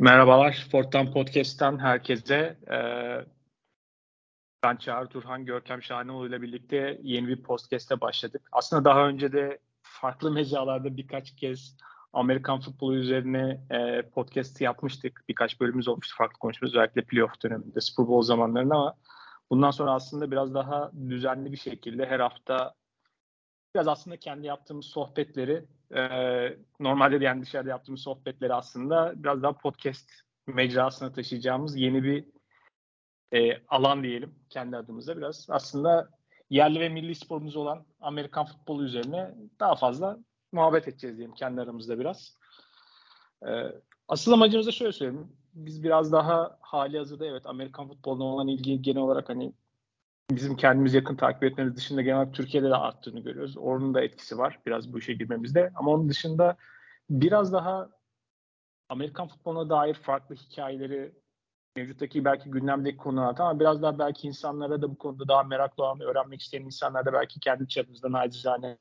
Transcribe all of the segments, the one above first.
Merhabalar, Sport'tan Podcast'tan herkese. Ee, ben Çağrı Turhan, Görkem Şahinoğlu ile birlikte yeni bir podcast'e başladık. Aslında daha önce de farklı mecralarda birkaç kez Amerikan futbolu üzerine e, podcast yapmıştık. Birkaç bölümümüz olmuştu farklı konuşmamız özellikle playoff döneminde, Super Bowl zamanlarında ama bundan sonra aslında biraz daha düzenli bir şekilde her hafta biraz aslında kendi yaptığımız sohbetleri e, normalde de yani dışarıda yaptığımız sohbetleri aslında biraz daha podcast mecrasına taşıyacağımız yeni bir e, alan diyelim kendi adımıza biraz. Aslında yerli ve milli sporumuz olan Amerikan futbolu üzerine daha fazla muhabbet edeceğiz diyelim kendi aramızda biraz. E, asıl amacımız da şöyle söyleyeyim. Biz biraz daha hali hazırda evet Amerikan futboluna olan ilgi genel olarak hani bizim kendimiz yakın takip etmemiz dışında genel Türkiye'de de arttığını görüyoruz. Onun da etkisi var biraz bu işe girmemizde. Ama onun dışında biraz daha Amerikan futboluna dair farklı hikayeleri mevcuttaki belki gündemdeki konular ama biraz daha belki insanlara da bu konuda daha meraklı olan, öğrenmek isteyen insanlar da belki kendi çapımızda nacizane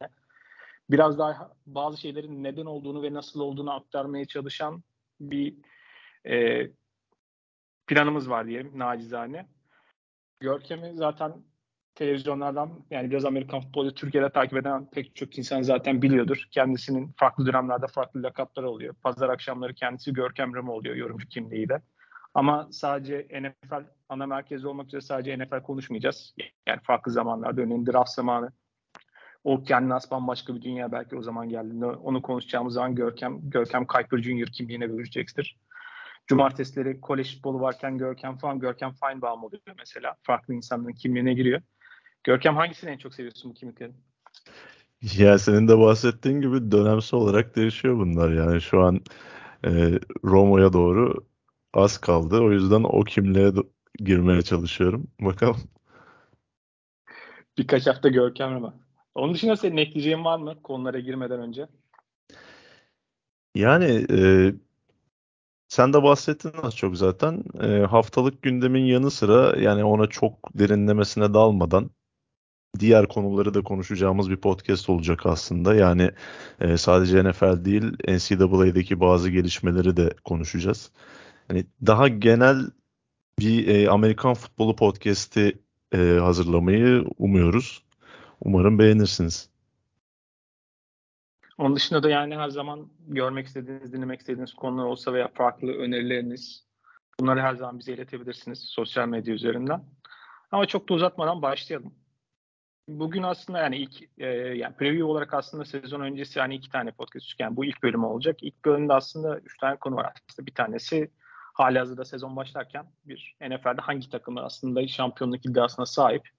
biraz daha bazı şeylerin neden olduğunu ve nasıl olduğunu aktarmaya çalışan bir e, planımız var diyelim nacizane. Görkem'i zaten televizyonlardan yani biraz Amerikan futbolu Türkiye'de takip eden pek çok insan zaten biliyordur. Kendisinin farklı dönemlerde farklı lakapları oluyor. Pazar akşamları kendisi Görkem Ramo oluyor yorumcu kimliğiyle. Ama sadece NFL ana merkezi olmak üzere sadece NFL konuşmayacağız. Yani farklı zamanlarda örneğin draft zamanı o kendine as bambaşka bir dünya belki o zaman geldiğinde onu konuşacağımız zaman Görkem, Görkem Kuiper Junior kimliğine bürünecektir. Cumartesileri kolej futbolu varken Görkem falan Görkem Feinbaum oluyor mesela. Farklı insanların kimliğine giriyor. Görkem hangisini en çok seviyorsun bu kimliklerin? Ya senin de bahsettiğin gibi dönemsel olarak değişiyor bunlar. Yani şu an e, Romo'ya doğru az kaldı. O yüzden o kimliğe girmeye çalışıyorum. Bakalım. Birkaç hafta Görkem ama. Onun dışında senin ekleyeceğin var mı konulara girmeden önce? Yani e, sen de bahsettin az çok zaten. E, haftalık gündemin yanı sıra yani ona çok derinlemesine dalmadan diğer konuları da konuşacağımız bir podcast olacak aslında. Yani e, sadece NFL değil NCAA'deki bazı gelişmeleri de konuşacağız. Yani daha genel bir e, Amerikan futbolu podcast'i e, hazırlamayı umuyoruz. Umarım beğenirsiniz. Onun dışında da yani her zaman görmek istediğiniz, dinlemek istediğiniz konular olsa veya farklı önerileriniz bunları her zaman bize iletebilirsiniz sosyal medya üzerinden. Ama çok da uzatmadan başlayalım. Bugün aslında yani ilk e, yani preview olarak aslında sezon öncesi hani iki tane podcast çıkan bu ilk bölüm olacak. İlk bölümde aslında üç tane konu var. Aslında bir tanesi hali hazırda sezon başlarken bir NFL'de hangi takımlar aslında şampiyonluk iddiasına sahip.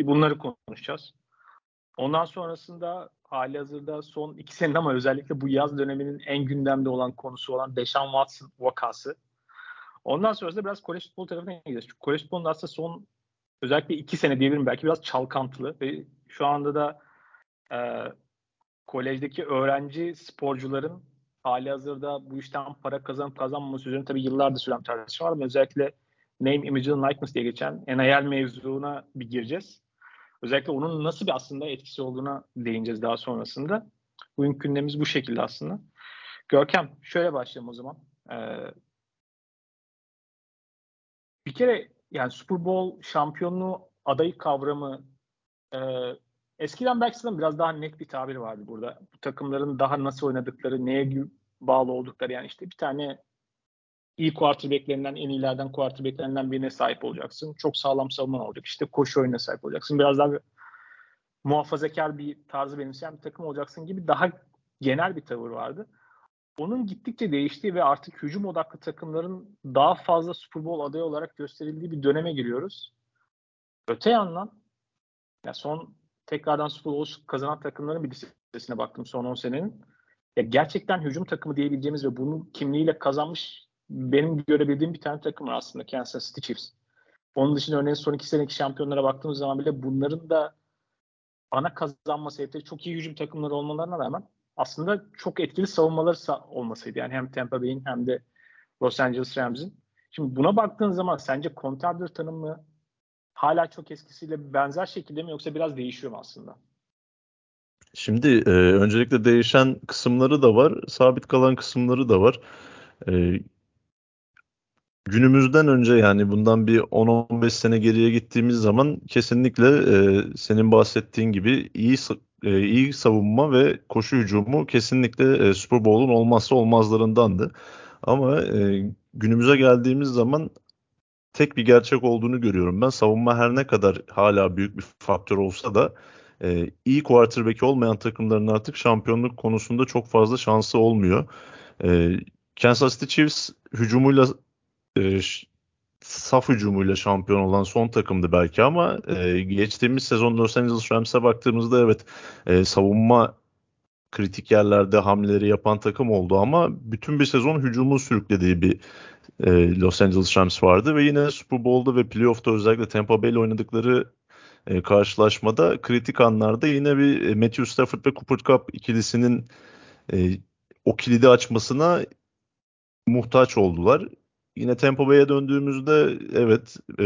Bunları konuşacağız. Ondan sonrasında hali hazırda son iki sene ama özellikle bu yaz döneminin en gündemde olan konusu olan Deshaun Watson vakası. Ondan sonrasında biraz kolej futbol tarafına gideceğiz. Çünkü kolej futbolunda aslında son özellikle iki sene diyebilirim belki biraz çalkantılı ve şu anda da e, kolejdeki öğrenci sporcuların hali hazırda bu işten para kazanıp kazanmaması üzerine tabii yıllardır süren tartışma var ama özellikle name, image likeness diye geçen NIL mevzuna bir gireceğiz. Özellikle onun nasıl bir aslında etkisi olduğuna değineceğiz daha sonrasında. Bugün gündemimiz bu şekilde aslında. Görkem şöyle başlayalım o zaman. Ee, bir kere yani Super Bowl şampiyonluğu adayı kavramı e, eskiden belki sanırım biraz daha net bir tabir vardı burada. Bu takımların daha nasıl oynadıkları, neye bağlı oldukları yani işte bir tane iyi quarterbacklerinden, en iyilerden quarterbacklerinden birine sahip olacaksın. Çok sağlam savunma olacak. İşte koşu oyununa sahip olacaksın. Biraz daha muhafazakar bir tarzı benimseyen bir takım olacaksın gibi daha genel bir tavır vardı. Onun gittikçe değiştiği ve artık hücum odaklı takımların daha fazla Super Bowl adayı olarak gösterildiği bir döneme giriyoruz. Öte yandan ya son tekrardan Super Bowl kazanan takımların bir listesine baktım son 10 senenin. Ya gerçekten hücum takımı diyebileceğimiz ve bunun kimliğiyle kazanmış benim görebildiğim bir tane takım var aslında Kansas City Chiefs. Onun dışında örneğin son iki seneki şampiyonlara baktığımız zaman bile bunların da ana kazanma sebepleri çok iyi hücum takımları olmalarına rağmen aslında çok etkili savunmaları olmasıydı. Yani hem Tampa Bay'in hem de Los Angeles Rams'in. Şimdi buna baktığın zaman sence contender tanımı hala çok eskisiyle benzer şekilde mi yoksa biraz değişiyor mu aslında? Şimdi e, öncelikle değişen kısımları da var, sabit kalan kısımları da var. E, günümüzden önce yani bundan bir 10-15 sene geriye gittiğimiz zaman kesinlikle e, senin bahsettiğin gibi iyi e, iyi savunma ve koşu hücumu kesinlikle e, Super Bowl'un olmazsa olmazlarındandı. Ama e, günümüze geldiğimiz zaman tek bir gerçek olduğunu görüyorum ben. Savunma her ne kadar hala büyük bir faktör olsa da e, iyi quarterback olmayan takımların artık şampiyonluk konusunda çok fazla şansı olmuyor. E, Kansas City Chiefs hücumuyla e, saf hücumuyla şampiyon olan son takımdı belki ama e, geçtiğimiz sezon Los Angeles Rams'e baktığımızda evet e, savunma kritik yerlerde hamleleri yapan takım oldu ama bütün bir sezon hücumun sürüklediği bir e, Los Angeles Rams vardı ve yine Super Bowl'da ve playoff'ta özellikle Tampa Bay ile oynadıkları e, karşılaşmada kritik anlarda yine bir e, Matthew Stafford ve Cooper Cup ikilisinin e, o kilidi açmasına muhtaç oldular. Yine Tampa Bay'e döndüğümüzde evet e,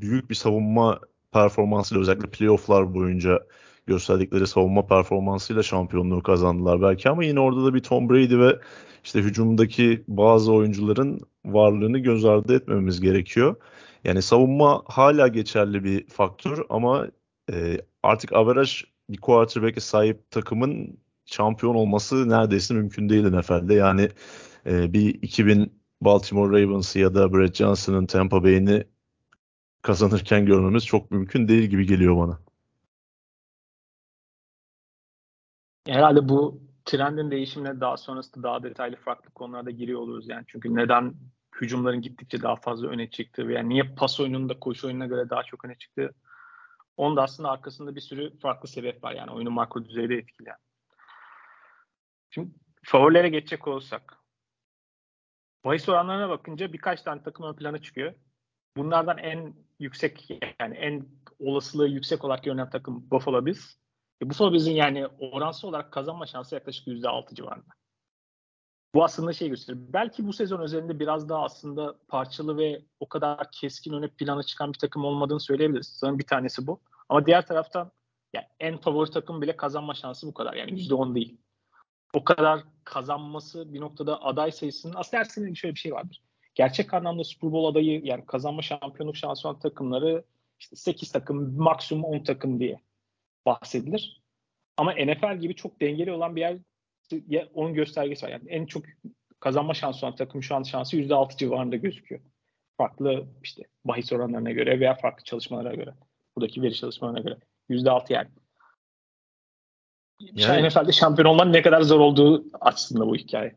büyük bir savunma performansıyla özellikle playofflar boyunca gösterdikleri savunma performansıyla şampiyonluğu kazandılar belki ama yine orada da bir Tom Brady ve işte hücumdaki bazı oyuncuların varlığını göz ardı etmememiz gerekiyor. Yani savunma hala geçerli bir faktör ama e, artık average bir quarterback'e sahip takımın şampiyon olması neredeyse mümkün değil NFL'de. Yani e, bir 2000 Baltimore Ravens'ı ya da Brett Johnson'ın Tampa Bay'ini kazanırken görmemiz çok mümkün değil gibi geliyor bana. Herhalde bu trendin değişimine daha sonrasında daha detaylı farklı konularda giriyor oluruz yani. Çünkü neden hücumların gittikçe daha fazla öne çıktığı veya niye pas oyununda koşu oyununa göre daha çok öne çıktığı onun da aslında arkasında bir sürü farklı sebep var yani oyunu makro düzeyde etkileyen. Şimdi favorilere geçecek olursak bahis oranlarına bakınca birkaç tane takım ön plana çıkıyor. Bunlardan en yüksek yani en olasılığı yüksek olarak görünen takım Buffalo Bills. E, Buffalo Bills'in yani oransal olarak kazanma şansı yaklaşık %6 civarında. Bu aslında şey gösteriyor. Belki bu sezon üzerinde biraz daha aslında parçalı ve o kadar keskin öne plana çıkan bir takım olmadığını söyleyebiliriz. Sanırım bir tanesi bu. Ama diğer taraftan yani en favori takım bile kazanma şansı bu kadar. Yani %10 değil. O kadar kazanması bir noktada aday sayısının aslında her sene şöyle bir şey vardır. Gerçek anlamda Super Bowl adayı yani kazanma şampiyonluk şansı olan takımları işte 8 takım maksimum 10 takım diye bahsedilir. Ama NFL gibi çok dengeli olan bir yer onun göstergesi var. Yani en çok kazanma şansı olan takım şu an şansı %6 civarında gözüküyor. Farklı işte bahis oranlarına göre veya farklı çalışmalara göre. Buradaki veri çalışmalarına göre. %6 yani. Yani NFL'de şampiyon olman ne kadar zor olduğu açısından bu hikaye.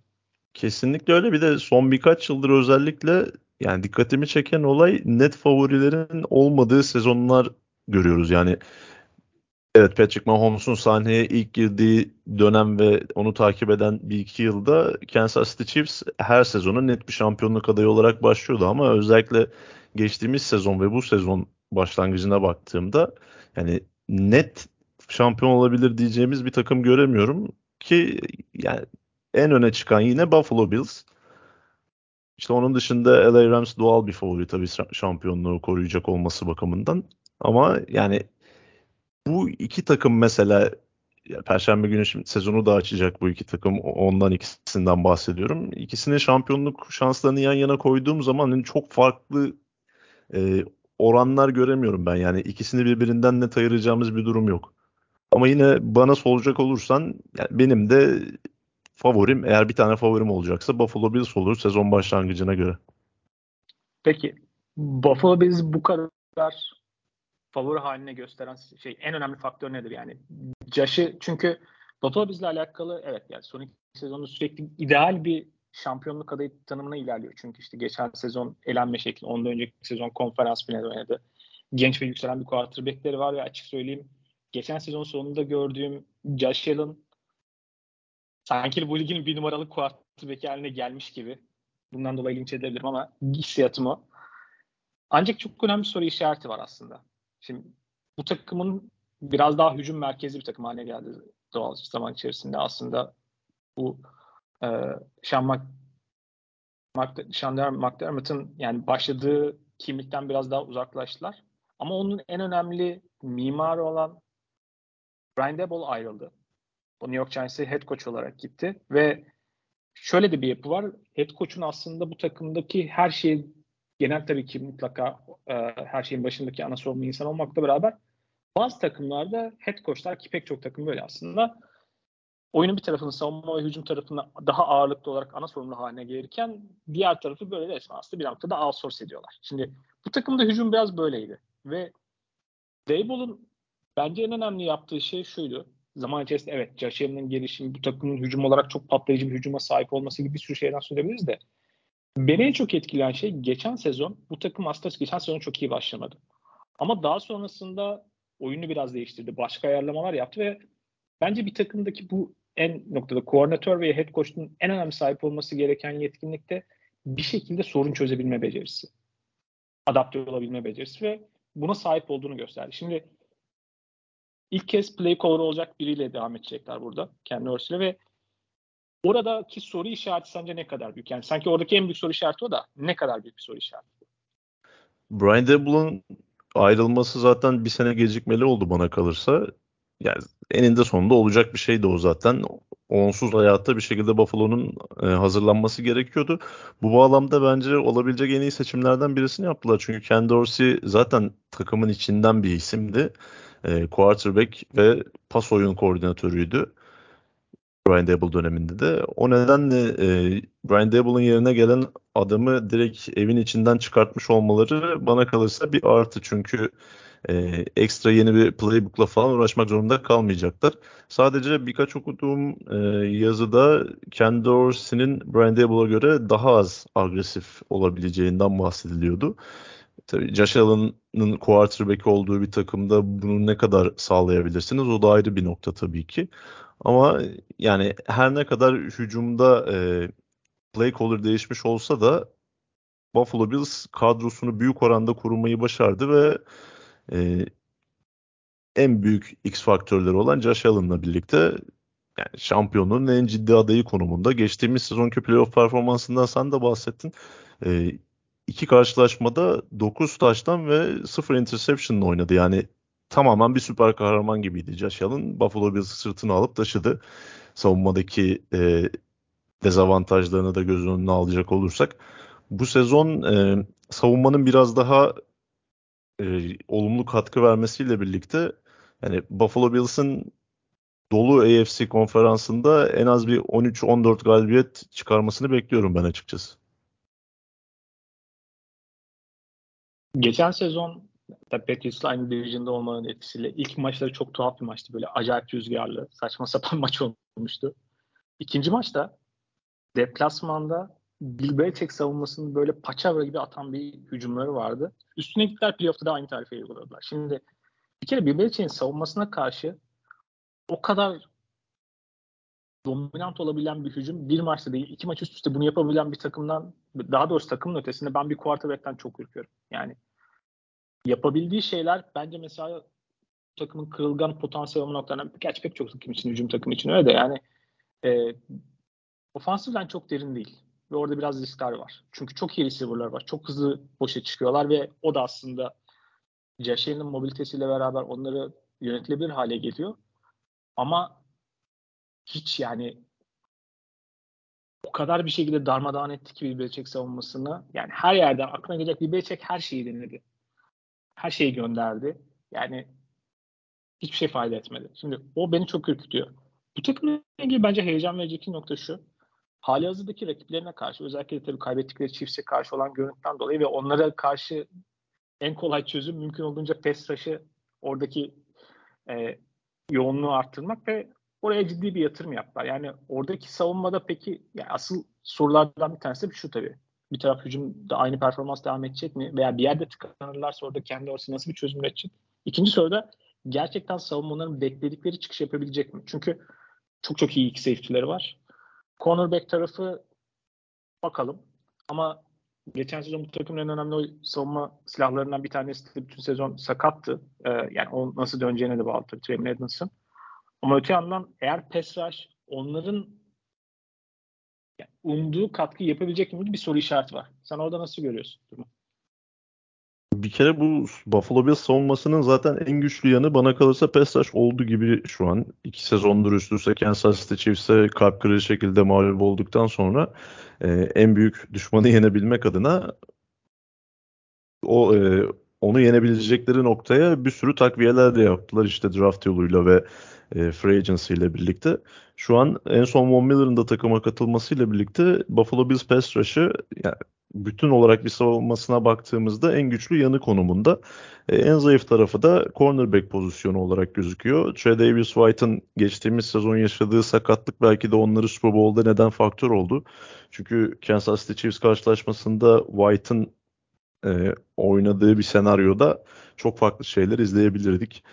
Kesinlikle öyle. Bir de son birkaç yıldır özellikle yani dikkatimi çeken olay net favorilerin olmadığı sezonlar görüyoruz. Yani Evet Patrick Mahomes'un sahneye ilk girdiği dönem ve onu takip eden bir iki yılda Kansas City Chiefs her sezonu net bir şampiyonluk adayı olarak başlıyordu ama özellikle geçtiğimiz sezon ve bu sezon başlangıcına baktığımda yani net şampiyon olabilir diyeceğimiz bir takım göremiyorum ki yani en öne çıkan yine Buffalo Bills. İşte onun dışında LA Rams doğal bir favori tabii şampiyonluğu koruyacak olması bakımından. Ama yani bu iki takım mesela Perşembe günü şimdi sezonu da açacak bu iki takım. Ondan ikisinden bahsediyorum. İkisinin şampiyonluk şanslarını yan yana koyduğum zaman hani çok farklı e, oranlar göremiyorum ben. Yani ikisini birbirinden net ayıracağımız bir durum yok. Ama yine bana soracak olursan yani benim de favorim eğer bir tane favorim olacaksa Buffalo Bills olur sezon başlangıcına göre. Peki Buffalo Bills bu kadar favori haline gösteren şey en önemli faktör nedir yani? Josh'ı çünkü Buffalo bizle alakalı evet yani son iki sezonda sürekli ideal bir şampiyonluk adayı tanımına ilerliyor. Çünkü işte geçen sezon elenme şekli, ondan önceki sezon konferans finali oynadı. Genç ve yükselen bir quarterback'leri var ve açık söyleyeyim geçen sezon sonunda gördüğüm Josh Allen sanki bu ligin bir numaralı quarterback haline gelmiş gibi. Bundan dolayı linç edebilirim ama hissiyatım o. Ancak çok önemli bir soru işareti var aslında. Şimdi bu takımın biraz daha hücum merkezi bir takım haline geldi doğal zaman içerisinde. Aslında bu e, Sean, Mac, Mac, Sean McDermott'ın yani başladığı kimlikten biraz daha uzaklaştılar. Ama onun en önemli mimarı olan Brian Daboll ayrıldı. O New York Giants'e head coach olarak gitti ve şöyle de bir yapı var. Head coach'un aslında bu takımdaki her şeyi genel tabii ki mutlaka e, her şeyin başındaki ana sorumlu insan olmakla beraber bazı takımlarda head coachlar ki pek çok takım böyle aslında oyunun bir tarafını savunma ve hücum tarafını daha ağırlıklı olarak ana sorumlu haline gelirken diğer tarafı böyle resmen aslında bir noktada outsource ediyorlar. Şimdi bu takımda hücum biraz böyleydi ve Dayball'un bence en önemli yaptığı şey şuydu. Zaman içerisinde evet Josh Allen'ın gelişimi bu takımın hücum olarak çok patlayıcı bir hücuma sahip olması gibi bir sürü şeyden söyleyebiliriz de beni en çok etkileyen şey geçen sezon bu takım aslında geçen sezon çok iyi başlamadı. Ama daha sonrasında oyunu biraz değiştirdi. Başka ayarlamalar yaptı ve bence bir takımdaki bu en noktada koordinatör ve head coach'un en önemli sahip olması gereken yetkinlikte bir şekilde sorun çözebilme becerisi. Adapte olabilme becerisi ve buna sahip olduğunu gösterdi. Şimdi ilk kez play caller olacak biriyle devam edecekler burada. Kendi Ursula ve oradaki soru işareti sence ne kadar büyük? Yani sanki oradaki en büyük soru işareti o da ne kadar büyük bir soru işareti? Brian Daboll'un ayrılması zaten bir sene gecikmeli oldu bana kalırsa. Yani eninde sonunda olacak bir şeydi o zaten. Onsuz hayatta bir şekilde Buffalo'nun e, hazırlanması gerekiyordu. Bu bağlamda bence olabilecek en iyi seçimlerden birisini yaptılar. Çünkü Ken Dorsey zaten takımın içinden bir isimdi. E, quarterback ve pas oyun koordinatörüydü. Brian Dable döneminde de. O nedenle e, Brian Dable'ın yerine gelen adamı direkt evin içinden çıkartmış olmaları bana kalırsa bir artı. Çünkü e, ekstra yeni bir playbook'la falan uğraşmak zorunda kalmayacaklar. Sadece birkaç okuduğum e, yazıda Ken Dorsey'nin Brian Dable'a göre daha az agresif olabileceğinden bahsediliyordu. Tabii Josh Allen'ın quarterback olduğu bir takımda bunu ne kadar sağlayabilirsiniz o da ayrı bir nokta tabii ki. Ama yani her ne kadar hücumda e, play caller değişmiş olsa da Buffalo Bills kadrosunu büyük oranda korumayı başardı ve e, en büyük X faktörleri olan Josh Allen'la birlikte yani şampiyonluğun en ciddi adayı konumunda. Geçtiğimiz sezonki playoff performansından sen de bahsettin. E, iki karşılaşmada 9 taştan ve 0 interception oynadı. Yani tamamen bir süper kahraman gibiydi Josh Allen. Buffalo Bills'ı sırtına alıp taşıdı. Savunmadaki e, dezavantajlarını da göz önüne alacak olursak. Bu sezon e, savunmanın biraz daha e, olumlu katkı vermesiyle birlikte yani Buffalo Bills'ın dolu AFC konferansında en az bir 13-14 galibiyet çıkarmasını bekliyorum ben açıkçası. Geçen sezon Patriots'la aynı division'da olmanın etkisiyle ilk maçları çok tuhaf bir maçtı. Böyle acayip rüzgarlı, saçma sapan maç olmuştu. İkinci maçta deplasmanda Bill Belichick savunmasını böyle paçavra gibi atan bir hücumları vardı. Üstüne gittiler playoff'ta da aynı tarife uyguladılar. Şimdi bir kere Bill Belichick'in savunmasına karşı o kadar dominant olabilen bir hücum bir maçta değil, iki maç üst üste bunu yapabilen bir takımdan daha doğrusu takımın ötesinde ben bir quarterback'ten çok ürküyorum. Yani yapabildiği şeyler bence mesela takımın kırılgan potansiyel noktalarından gerçi pek çok takım için, hücum takım için öyle de yani e, ofansif çok derin değil. Ve orada biraz riskler var. Çünkü çok iyi receiver'lar var. Çok hızlı boşa çıkıyorlar ve o da aslında Allen'ın mobilitesiyle beraber onları yönetilebilir hale geliyor. Ama hiç yani o kadar bir şekilde darmadağın etti ki Bilecek savunmasını. Yani her yerden aklına gelecek Bilecek her şeyi denedi. Her şeyi gönderdi. Yani hiçbir şey fayda etmedi. Şimdi o beni çok ürkütüyor. Bu takımla ilgili bence heyecan verici nokta şu hali hazırdaki rakiplerine karşı özellikle tabii kaybettikleri Chiefs'e karşı olan görüntüden dolayı ve onlara karşı en kolay çözüm mümkün olduğunca pass rush'ı oradaki e, yoğunluğu arttırmak ve oraya ciddi bir yatırım yaptılar. Yani oradaki savunmada peki yani asıl sorulardan bir tanesi şu tabii. Bir taraf hücumda aynı performans devam edecek mi? Veya bir yerde tıkanırlarsa orada kendi orası nasıl bir çözüm üretecek? İkinci soruda gerçekten savunmaların bekledikleri çıkış yapabilecek mi? Çünkü çok çok iyi iki safety'leri var. Cornerback tarafı bakalım. Ama geçen sezon bu takımın en önemli savunma silahlarından bir tanesi de bütün sezon sakattı. Ee, yani o nasıl döneceğine de bağlı tabii Trevor Edmonds'ın. Ama öte yandan eğer rush onların umduğu katkı yapabilecek mi bir soru işareti var. Sen orada nasıl görüyorsun durumu? Bir kere bu Buffalo Bills savunmasının zaten en güçlü yanı bana kalırsa rush oldu gibi şu an. İki sezondur üst üste Kansas City Chiefs'e kalp kırıcı şekilde mağlup olduktan sonra e, en büyük düşmanı yenebilmek adına o e, onu yenebilecekleri noktaya bir sürü takviyeler de yaptılar işte draft yoluyla ve e, free agency ile birlikte. Şu an en son Von Miller'ın da takıma katılmasıyla birlikte Buffalo Bills pass rush'ı yani bütün olarak bir savunmasına baktığımızda en güçlü yanı konumunda. E, en zayıf tarafı da cornerback pozisyonu olarak gözüküyor. Trey Davis White'ın geçtiğimiz sezon yaşadığı sakatlık belki de onları Super Bowl'da neden faktör oldu. Çünkü Kansas City Chiefs karşılaşmasında White'ın e, oynadığı bir senaryoda çok farklı şeyler izleyebilirdik.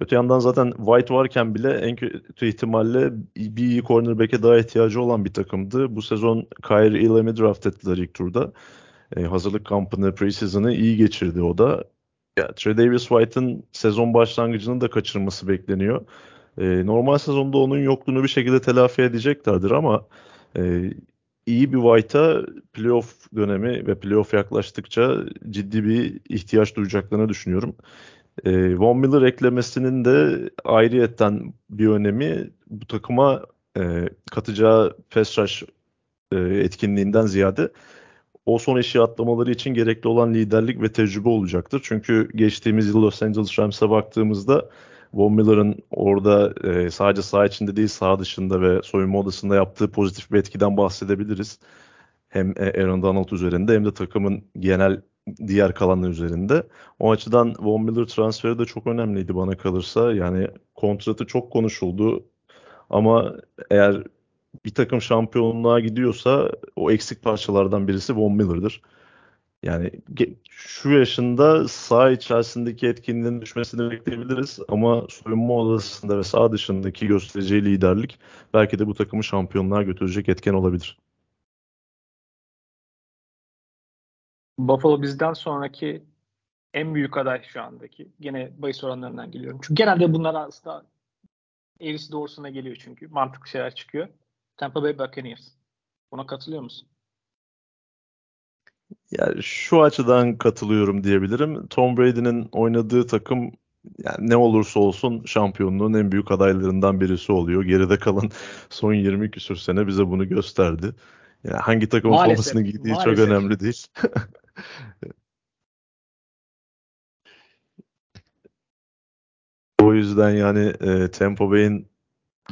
Öte yandan zaten White varken bile en kötü ihtimalle bir iyi cornerback'e daha ihtiyacı olan bir takımdı. Bu sezon Kyrie Elam'i draft ettiler ilk turda. Ee, hazırlık kampını, preseason'ı iyi geçirdi o da. Ya, Trey Davis White'ın sezon başlangıcını da kaçırması bekleniyor. Ee, normal sezonda onun yokluğunu bir şekilde telafi edeceklerdir ama e, iyi bir White'a playoff dönemi ve playoff yaklaştıkça ciddi bir ihtiyaç duyacaklarını düşünüyorum. E, Von Miller eklemesinin de ayrıyetten bir önemi bu takıma e, katacağı pass rush e, etkinliğinden ziyade o son işi atlamaları için gerekli olan liderlik ve tecrübe olacaktır. Çünkü geçtiğimiz yıl Los Angeles Rams'e baktığımızda Von Miller'ın orada e, sadece saha içinde değil saha dışında ve soyunma odasında yaptığı pozitif bir etkiden bahsedebiliriz. Hem e, Aaron Donald üzerinde hem de takımın genel diğer kalanlar üzerinde. O açıdan Von Miller transferi de çok önemliydi bana kalırsa. Yani kontratı çok konuşuldu ama eğer bir takım şampiyonluğa gidiyorsa o eksik parçalardan birisi Von Miller'dır. Yani şu yaşında sağ içerisindeki etkinliğin düşmesini bekleyebiliriz ama soyunma odasında ve sağ dışındaki göstereceği liderlik belki de bu takımı şampiyonluğa götürecek etken olabilir. Buffalo bizden sonraki en büyük aday şu andaki. Gene bahis oranlarından geliyorum. Çünkü genelde bunlar aslında eğrisi doğrusuna geliyor çünkü. Mantıklı şeyler çıkıyor. Tampa Bay Buccaneers. Buna katılıyor musun? Yani şu açıdan katılıyorum diyebilirim. Tom Brady'nin oynadığı takım yani ne olursa olsun şampiyonluğun en büyük adaylarından birisi oluyor. Geride kalan son 20 küsür sene bize bunu gösterdi. Yani hangi takımın formasını giydiği maalesef. çok önemli değil. o yüzden yani e, Tampa Bay'in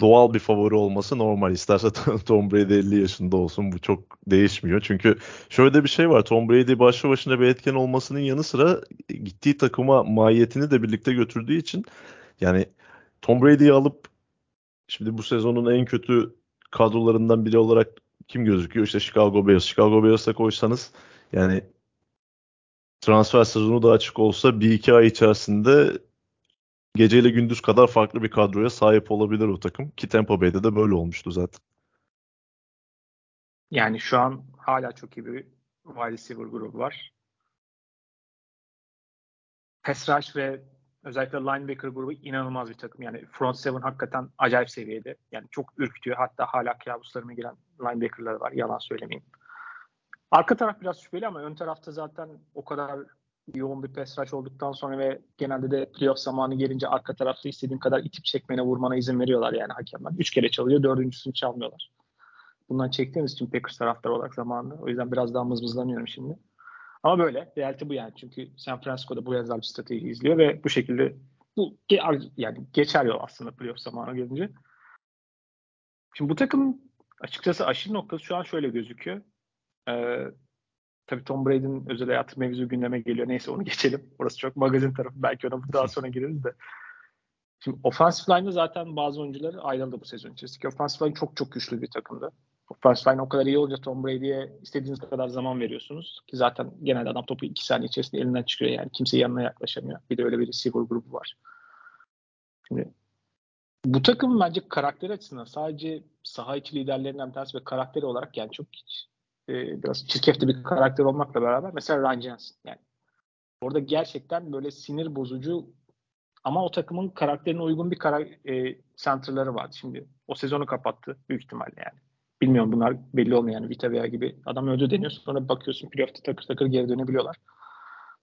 doğal bir favori olması normal. İsterse Tom Brady 50 yaşında olsun bu çok değişmiyor. Çünkü şöyle bir şey var. Tom Brady başlı başına bir etken olmasının yanı sıra gittiği takıma mahiyetini de birlikte götürdüğü için yani Tom Brady'yi alıp şimdi bu sezonun en kötü kadrolarından biri olarak kim gözüküyor? İşte Chicago Bears. Chicago Bears'a koysanız yani transfer sezonu da açık olsa bir iki ay içerisinde geceyle gündüz kadar farklı bir kadroya sahip olabilir o takım. Ki Tampa Bay'de de böyle olmuştu zaten. Yani şu an hala çok iyi bir wide receiver grubu var. Pass rush ve özellikle linebacker grubu inanılmaz bir takım. Yani front seven hakikaten acayip seviyede. Yani çok ürkütüyor. Hatta hala kabuslarıma giren linebacker'lar var. Yalan söylemeyeyim. Arka taraf biraz şüpheli ama ön tarafta zaten o kadar yoğun bir pass rush olduktan sonra ve genelde de playoff zamanı gelince arka tarafta istediğin kadar itip çekmene vurmana izin veriyorlar yani hakemler. Üç kere çalıyor, dördüncüsünü çalmıyorlar. Bundan çektiğimiz için Packers taraftar olarak zamanında. O yüzden biraz daha mızmızlanıyorum şimdi. Ama böyle. Realite bu yani. Çünkü San Francisco'da bu yazar bir strateji izliyor ve bu şekilde bu yani geçer yol aslında playoff zamanı gelince. Şimdi bu takım açıkçası aşırı noktası şu an şöyle gözüküyor. Ee, tabii Tom Brady'nin özel hayatı mevzu gündeme geliyor. Neyse onu geçelim. Orası çok magazin tarafı. Belki ona daha sonra gireriz de. Şimdi offensive line'da zaten bazı oyuncular ayrıldı bu sezon içerisinde. Offensive line çok çok güçlü bir takımdı. Offensive line o kadar iyi olunca Tom Brady'ye istediğiniz kadar zaman veriyorsunuz. Ki zaten genelde adam topu 2 saniye içerisinde elinden çıkıyor yani. Kimse yanına yaklaşamıyor. Bir de öyle bir receiver grubu var. Şimdi bu takım bence karakter açısından sadece saha içi liderlerinden bir tanesi ve karakteri olarak yani çok e, biraz çirkefte bir karakter olmakla beraber mesela Ryan Jensen yani orada gerçekten böyle sinir bozucu ama o takımın karakterine uygun bir karak e, center'ları vardı. Şimdi o sezonu kapattı büyük ihtimalle yani. Bilmiyorum bunlar belli olmuyor yani Vita veya gibi. Adam öldü deniyor sonra bakıyorsun playoff'ta takır takır geri dönebiliyorlar.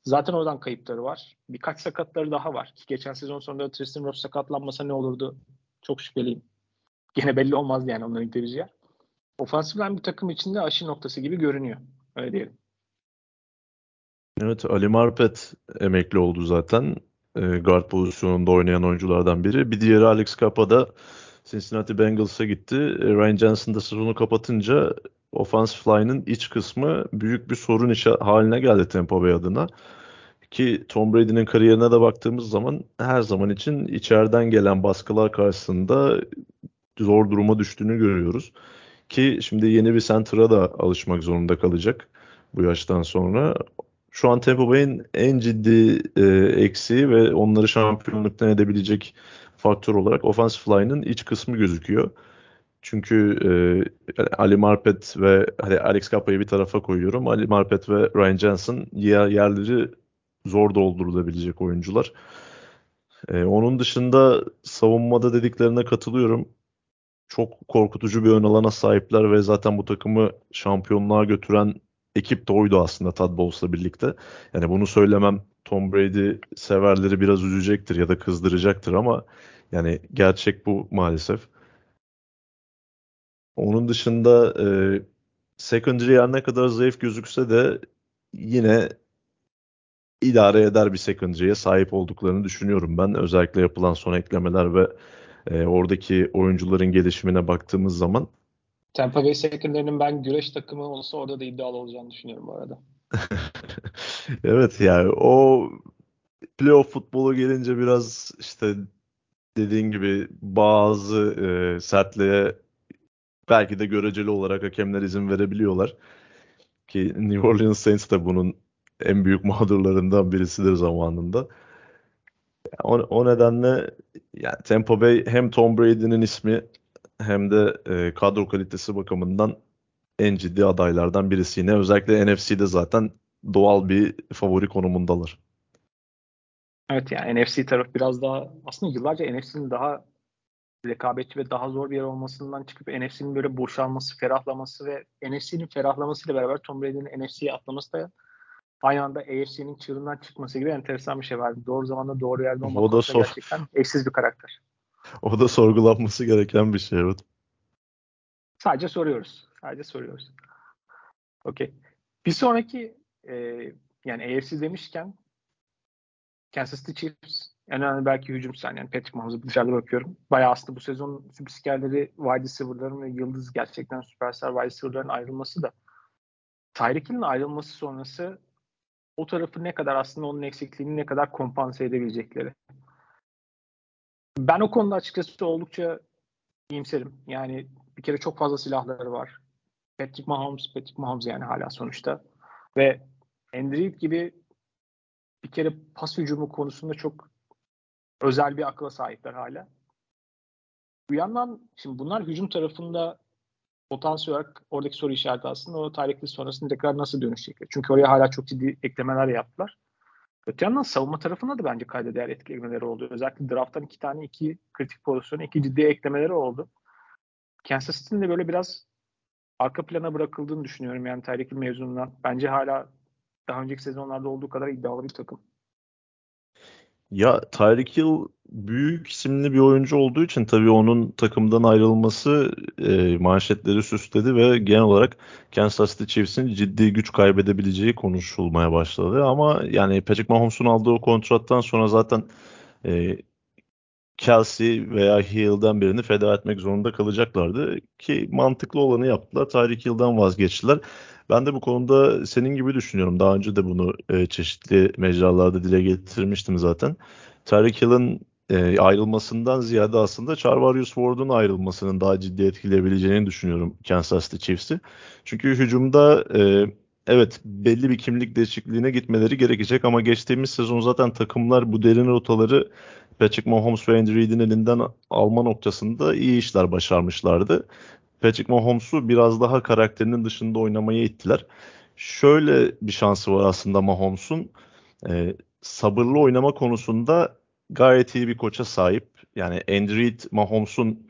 Zaten oradan kayıpları var. Birkaç sakatları daha var. Ki geçen sezon sonunda Tristan Ross sakatlanmasa ne olurdu? Çok şüpheliyim. Gene belli olmaz yani onların gideceği yer. Ofansif bir takım içinde aşı noktası gibi görünüyor. Öyle diyelim. Evet Ali Marpet emekli oldu zaten. E, guard pozisyonunda oynayan oyunculardan biri. Bir diğeri Alex Capa da Cincinnati Bengals'a gitti. E, Ryan Johnson da sezonu kapatınca offensive line'ın iç kısmı büyük bir sorun işi haline geldi Tampa Bay adına. Ki Tom Brady'nin kariyerine de baktığımız zaman her zaman için içeriden gelen baskılar karşısında zor duruma düştüğünü görüyoruz. Ki şimdi yeni bir center'a da alışmak zorunda kalacak bu yaştan sonra. Şu an Tampa Bay'in en ciddi e, eksiği ve onları şampiyonluktan edebilecek faktör olarak offensive line'ın iç kısmı gözüküyor. Çünkü e, Ali Marpet ve hani Alex Capa'yı bir tarafa koyuyorum. Ali Marpet ve Ryan Jensen yer, yerleri zor doldurulabilecek oyuncular. E, onun dışında savunmada dediklerine katılıyorum. Çok korkutucu bir ön alana sahipler ve zaten bu takımı şampiyonluğa götüren ekip de oydu aslında Todd Bowles'la birlikte. Yani bunu söylemem Tom Brady severleri biraz üzecektir ya da kızdıracaktır ama yani gerçek bu maalesef. Onun dışında e, secondary her ne kadar zayıf gözükse de yine idare eder bir secondary'e sahip olduklarını düşünüyorum ben. Özellikle yapılan son eklemeler ve e, oradaki oyuncuların gelişimine baktığımız zaman. Tampa Bay secondary'nin ben güreş takımı olsa orada da iddialı olacağını düşünüyorum bu arada. evet yani o playoff futbolu gelince biraz işte dediğin gibi bazı e, sertliğe belki de göreceli olarak hakemler izin verebiliyorlar. Ki New Orleans Saints de bunun en büyük mağdurlarından birisidir zamanında. O, o nedenle yani Tampa Bay hem Tom Brady'nin ismi hem de e, kadro kalitesi bakımından en ciddi adaylardan birisi yine. Özellikle NFC'de zaten doğal bir favori konumundalar. Evet yani NFC taraf biraz daha aslında yıllarca NFC'nin daha rekabetçi ve daha zor bir yer olmasından çıkıp NFC'nin böyle boşalması, ferahlaması ve NFC'nin ferahlamasıyla beraber Tom Brady'nin NFC'ye atlaması da aynı anda AFC'nin çığırından çıkması gibi enteresan bir şey vardı. Doğru zamanda doğru yerde olmak o da sor- gerçekten eşsiz bir karakter. O da sorgulanması gereken bir şey evet. Sadece soruyoruz. Sadece soruyoruz. Okey. Bir sonraki e, yani AFC demişken Kansas City Chiefs en önemli belki hücum sen yani Patrick Mahomes'a dışarıda bakıyorum. Bayağı aslında bu sezon spikerleri wide receiver'ların ve yıldız gerçekten süperstar wide receiver'ların ayrılması da Tyreek Hill'in ayrılması sonrası o tarafı ne kadar aslında onun eksikliğini ne kadar kompanse edebilecekleri. Ben o konuda açıkçası oldukça iyimserim. Yani bir kere çok fazla silahları var. Patrick Mahomes, Patrick Mahomes yani hala sonuçta. Ve Andrew gibi bir kere pas hücumu konusunda çok özel bir akla sahipler hala. Bu yandan şimdi bunlar hücum tarafında potansiyel olarak oradaki soru işareti aslında o tarihli sonrasında tekrar nasıl dönüşecekler. Çünkü oraya hala çok ciddi eklemeler yaptılar. Öte yandan savunma tarafında da bence kayda değer etkilemeleri oldu. Özellikle drafttan iki tane iki kritik pozisyonu, iki ciddi eklemeleri oldu. Kansas City'nin de böyle biraz arka plana bırakıldığını düşünüyorum yani Tyreek mezunundan. Bence hala daha önceki sezonlarda olduğu kadar iddialı bir takım. Ya Tyreek Hill büyük isimli bir oyuncu olduğu için tabii onun takımdan ayrılması e, manşetleri süsledi ve genel olarak Kansas City Chiefs'in ciddi güç kaybedebileceği konuşulmaya başladı. Ama yani Patrick Mahomes'un aldığı kontrattan sonra zaten e, Kelsey veya Hill'den birini feda etmek zorunda kalacaklardı ki mantıklı olanı yaptılar. Tyreek Hill'den vazgeçtiler. Ben de bu konuda senin gibi düşünüyorum. Daha önce de bunu e, çeşitli mecralarda dile getirmiştim zaten. Tyreek Hill'in e, ayrılmasından ziyade aslında Charvarius Ward'un ayrılmasının daha ciddi etkileyebileceğini düşünüyorum Kansas City Chiefs'i. Çünkü hücumda e, evet belli bir kimlik değişikliğine gitmeleri gerekecek ama geçtiğimiz sezon zaten takımlar bu derin rotaları Patrick Mahomes ve Andy Reid'in elinden alma noktasında iyi işler başarmışlardı. Patrick Mahomes'u biraz daha karakterinin dışında oynamaya ittiler. Şöyle bir şansı var aslında Mahomes'un. E, sabırlı oynama konusunda gayet iyi bir koça sahip. Yani Andy Reid Mahomes'un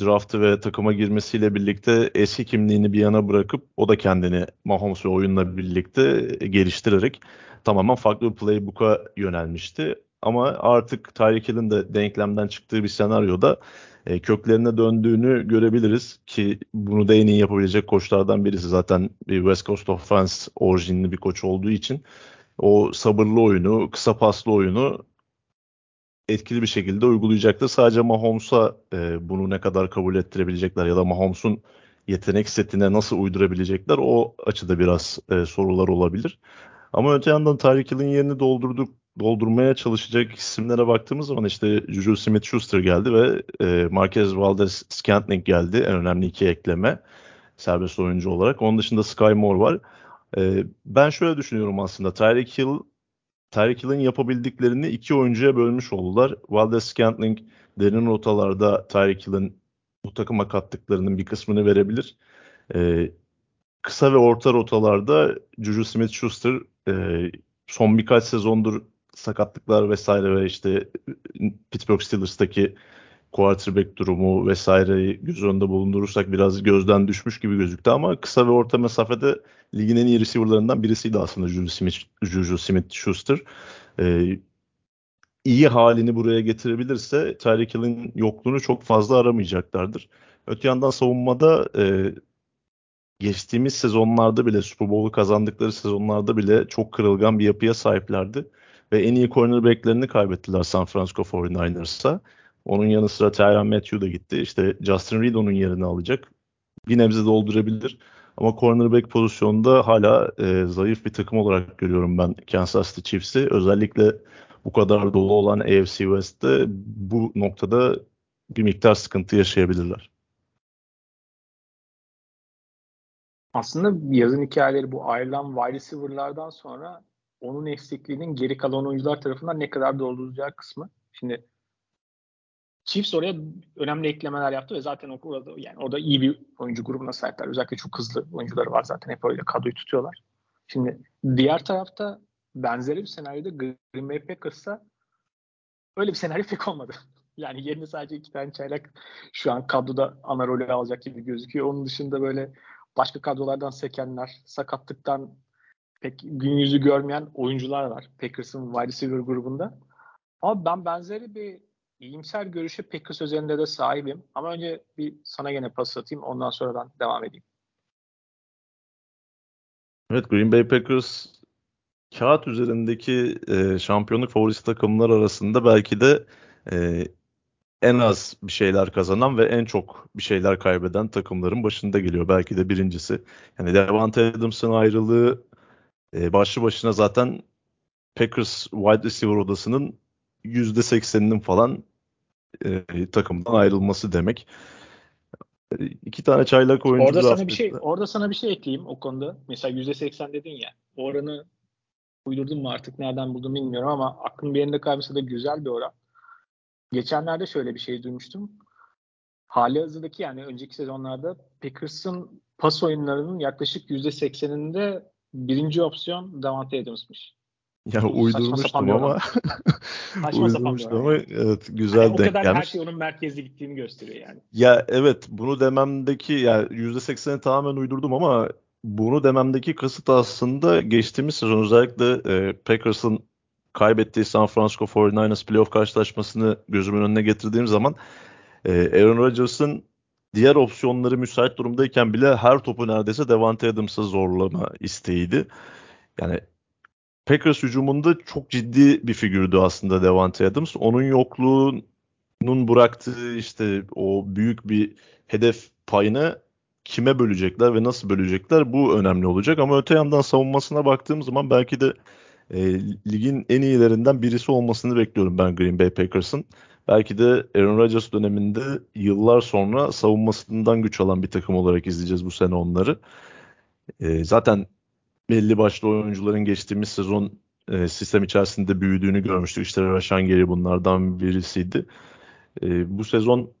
draftı ve takıma girmesiyle birlikte eski kimliğini bir yana bırakıp o da kendini Mahomes ve oyunla birlikte geliştirerek tamamen farklı bir playbook'a yönelmişti. Ama artık Tyreek Hill'in de denklemden çıktığı bir senaryoda e, köklerine döndüğünü görebiliriz ki bunu da en iyi yapabilecek koçlardan birisi zaten bir West Coast Offense orijinli bir koç olduğu için o sabırlı oyunu, kısa paslı oyunu etkili bir şekilde uygulayacaktır. Sadece Mahomes'a e, bunu ne kadar kabul ettirebilecekler ya da Mahomes'un yetenek setine nasıl uydurabilecekler o açıda biraz e, sorular olabilir. Ama öte yandan Tyreek Hill'in yerini doldurduk doldurmaya çalışacak isimlere baktığımız zaman işte Juju Smith-Schuster geldi ve e, Marquez Valdez-Scantling geldi. En önemli iki ekleme serbest oyuncu olarak. Onun dışında Sky Moore var. E, ben şöyle düşünüyorum aslında. Tyreek Hill Tyreek Hill'in yapabildiklerini iki oyuncuya bölmüş oldular. Valdez-Scantling derin rotalarda Tyreek Hill'in bu takıma kattıklarının bir kısmını verebilir. E, kısa ve orta rotalarda Juju Smith-Schuster e, son birkaç sezondur sakatlıklar vesaire ve işte Pittsburgh Steelers'taki quarterback durumu vesaireyi göz önünde bulundurursak biraz gözden düşmüş gibi gözüktü ama kısa ve orta mesafede ligin en iyi receiver'larından birisiydi aslında Juju Smith, Juju Smith Schuster. Ee, iyi halini buraya getirebilirse Tyreek Hill'in yokluğunu çok fazla aramayacaklardır. Öte yandan savunmada e, geçtiğimiz sezonlarda bile Super Bowl'u kazandıkları sezonlarda bile çok kırılgan bir yapıya sahiplerdi. Ve en iyi cornerbacklerini kaybettiler San Francisco 49ers'a. Onun yanı sıra Tyrann Matthew da gitti. İşte Justin Reed onun yerini alacak. Bir nebze doldurabilir. Ama cornerback pozisyonunda hala e, zayıf bir takım olarak görüyorum ben Kansas City Chiefs'i. Özellikle bu kadar dolu olan AFC West'te bu noktada bir miktar sıkıntı yaşayabilirler. Aslında yazın hikayeleri bu ayrılan wide receiver'lardan sonra onun eksikliğinin geri kalan oyuncular tarafından ne kadar doldurulacağı kısmı. Şimdi Chiefs oraya önemli eklemeler yaptı ve zaten orada yani orada iyi bir oyuncu grubuna sahipler. Özellikle çok hızlı oyuncuları var zaten hep öyle kadroyu tutuyorlar. Şimdi diğer tarafta benzeri bir senaryoda Green Bay Packers'a öyle bir senaryo pek olmadı. Yani yerine sadece iki tane çaylak şu an kadroda ana rolü alacak gibi gözüküyor. Onun dışında böyle başka kadrolardan sekenler, sakatlıktan pek gün yüzü görmeyen oyuncular var Packers'ın wide receiver grubunda. Ama ben benzeri bir iyimser görüşe Packers üzerinde de sahibim. Ama önce bir sana gene pas atayım ondan sonra ben devam edeyim. Evet Green Bay Packers kağıt üzerindeki e, şampiyonluk favorisi takımlar arasında belki de e, en az bir şeyler kazanan ve en çok bir şeyler kaybeden takımların başında geliyor. Belki de birincisi. Yani Devante Adams'ın ayrılığı e, başlı başına zaten Packers wide receiver odasının %80'inin falan e, takımdan ayrılması demek. E, iki tane çaylak oyuncu orada sana bir şey orada sana bir şey ekleyeyim o konuda. Mesela %80 dedin ya. O oranı uydurdum mu artık nereden buldum bilmiyorum ama aklım bir yerinde kalmışsa da güzel bir oran. Geçenlerde şöyle bir şey duymuştum. Hali hazırdaki yani önceki sezonlarda Packers'ın pas oyunlarının yaklaşık %80'inde birinci opsiyon Davante Adams'mış. Ya uydurmuştum ama uydurmuştum ama evet güzel yani denk O kadar her şey onun merkezde gittiğini gösteriyor yani. Ya evet bunu dememdeki ya %80'i tamamen uydurdum ama bunu dememdeki kasıt aslında geçtiğimiz sezon özellikle e, Packers'ın kaybettiği San Francisco 49ers playoff karşılaşmasını gözümün önüne getirdiğim zaman e, Aaron Rodgers'ın diğer opsiyonları müsait durumdayken bile her topu neredeyse Devante Adams'a zorlama isteğiydi. Yani Packers hücumunda çok ciddi bir figürdü aslında Devante Adams. Onun yokluğunun bıraktığı işte o büyük bir hedef payını kime bölecekler ve nasıl bölecekler bu önemli olacak. Ama öte yandan savunmasına baktığım zaman belki de e, ligin en iyilerinden birisi olmasını bekliyorum ben Green Bay Packers'ın. Belki de Aaron Rodgers döneminde yıllar sonra savunmasından güç alan bir takım olarak izleyeceğiz bu sene onları. E, zaten belli başlı oyuncuların geçtiğimiz sezon e, sistem içerisinde büyüdüğünü görmüştük. İşte Rashan Gary bunlardan birisiydi. E, bu sezon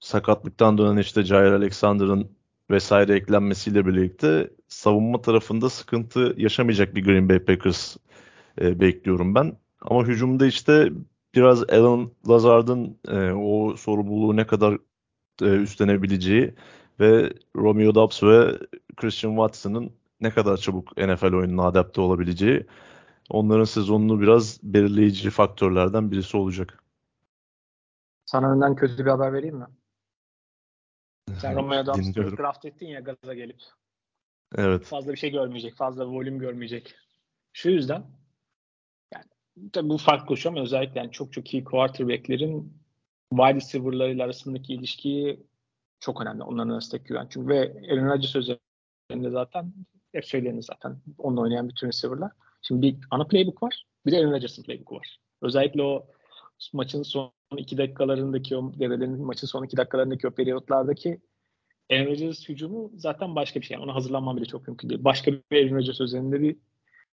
sakatlıktan dönen işte Jair Alexander'ın vesaire eklenmesiyle birlikte savunma tarafında sıkıntı yaşamayacak bir Green Bay Packers e, bekliyorum ben. Ama hücumda işte biraz Alan Lazard'ın e, o sorumluluğu ne kadar e, üstlenebileceği ve Romeo Dobbs ve Christian Watson'ın ne kadar çabuk NFL oyununa adapte olabileceği onların sezonunu biraz belirleyici faktörlerden birisi olacak. Sana önden kötü bir haber vereyim mi? Sen Romeo Dobbs'ı draft ettin ya gaza gelip. Evet. Fazla bir şey görmeyecek. Fazla volüm görmeyecek. Şu yüzden tabii bu farklı koşu ama özellikle yani çok çok iyi quarterback'lerin wide receiver'larıyla arasındaki ilişkiyi çok önemli. Onların arasındaki güven. Çünkü ve Aaron Rodgers üzerinde zaten hep söylenir zaten. Onunla oynayan bütün receiver'lar. Şimdi bir ana playbook var. Bir de Aaron Rodgers'ın playbook'u var. Özellikle o maçın son iki dakikalarındaki o devrelerin maçın son iki dakikalarındaki o periyotlardaki Aaron Rodgers hücumu zaten başka bir şey. Yani ona hazırlanmam bile çok mümkün değil. Başka bir Aaron Rodgers üzerinde bir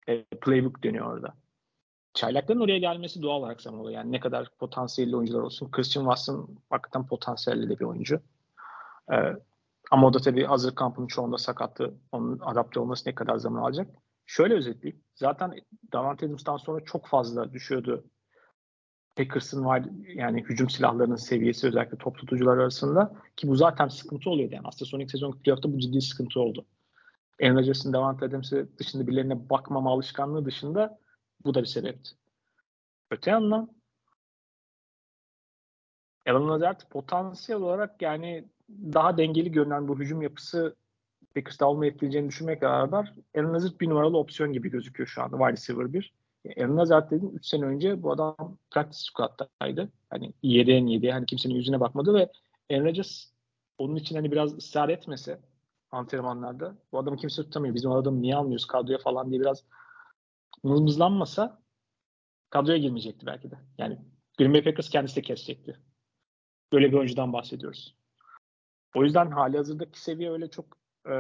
e, playbook dönüyor orada. Çaylakların oraya gelmesi doğal olarak zaman oluyor. Yani ne kadar potansiyelli oyuncular olsun. Christian Watson hakikaten potansiyelli de bir oyuncu. Ee, ama o da tabii hazır kampının çoğunda sakattı. Onun adapte olması ne kadar zaman alacak? Şöyle özetleyeyim. Zaten Davante Adams'tan sonra çok fazla düşüyordu Packers'ın var yani hücum silahlarının seviyesi özellikle top tutucular arasında ki bu zaten sıkıntı oluyordu yani. Aslında son iki sezon playoff'ta bu ciddi sıkıntı oldu. Aaron Rodgers'ın Davante Adams'ı dışında birilerine bakmama alışkanlığı dışında bu da bir sebepti. Öte yandan Alan Lazard potansiyel olarak yani daha dengeli görünen bu hücum yapısı Packers'ta olmayabileceğini düşünmekle beraber Alan Lazard bir numaralı opsiyon gibi gözüküyor şu anda wide receiver 1. Aaron Lazard dedim 3 sene önce bu adam practice squad'daydı. Hani 7 en 7 hani kimsenin yüzüne bakmadı ve Aaron Rodgers onun için hani biraz ısrar etmese antrenmanlarda bu adamı kimse tutamıyor. Bizim adamı niye almıyoruz kadroya falan diye biraz mızmızlanmasa kadroya girmeyecekti belki de. Yani Green Bay Packers kendisi de kesecekti. Böyle bir oyuncudan bahsediyoruz. O yüzden hali hazırdaki seviye öyle çok e,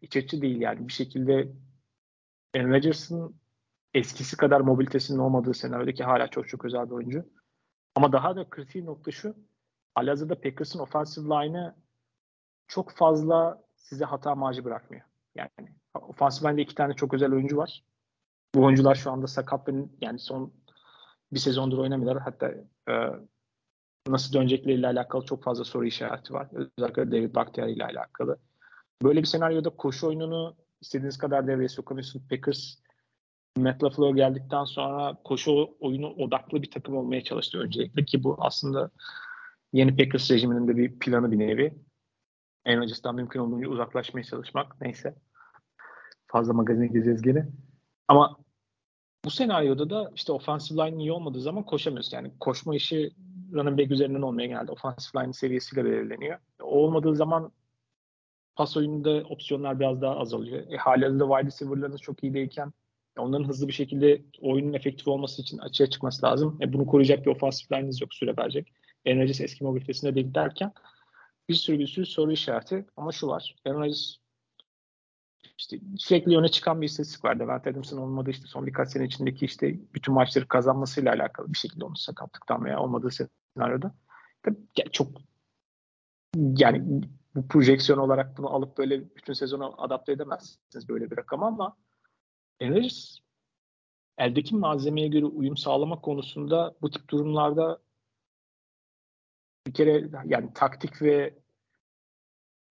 iç açıcı değil yani. Bir şekilde Aaron Rodgers'ın eskisi kadar mobilitesinin olmadığı senaryodaki hala çok çok özel bir oyuncu. Ama daha da kritik nokta şu. Halihazırda Packers'ın offensive line'ı çok fazla size hata marjı bırakmıyor. Yani offensive line'de iki tane çok özel oyuncu var. Bu oyuncular şu anda sakatların yani son bir sezondur oynamıyorlar. Hatta e, nasıl dönecekleriyle alakalı çok fazla soru işareti var. Özellikle David Bakhtiari ile alakalı. Böyle bir senaryoda koşu oyununu istediğiniz kadar devreye sokamıyorsunuz. Packers Matt LaFleur geldikten sonra koşu oyunu odaklı bir takım olmaya çalıştı öncelikle ki bu aslında yeni Packers rejiminin de bir planı bir nevi. En öncesinden mümkün olduğunca uzaklaşmaya çalışmak. Neyse. Fazla magazine gireceğiz gene. Ama bu senaryoda da işte offensive line iyi olmadığı zaman koşamıyoruz. Yani koşma işi running back üzerinden olmaya geldi. Offensive line seviyesiyle belirleniyor. O olmadığı zaman pas oyununda opsiyonlar biraz daha azalıyor. E, halihazırda wide receiver'larınız çok iyi değilken onların hızlı bir şekilde oyunun efektif olması için açığa çıkması lazım. E, bunu koruyacak bir offensive line'iniz yok süre verecek. Aaron eski mobilitesinde değil derken bir sürü bir sürü soru işareti ama şu var. Aaron işte sürekli öne çıkan bir istatistik var. Devant Adams'ın olmadığı işte son birkaç sene içindeki işte bütün maçları kazanmasıyla alakalı bir şekilde onu sakatlıktan veya olmadığı senaryoda. Çok yani bu projeksiyon olarak bunu alıp böyle bütün sezonu adapte edemezsiniz böyle bir rakam ama Rodgers eldeki malzemeye göre uyum sağlamak konusunda bu tip durumlarda bir kere yani taktik ve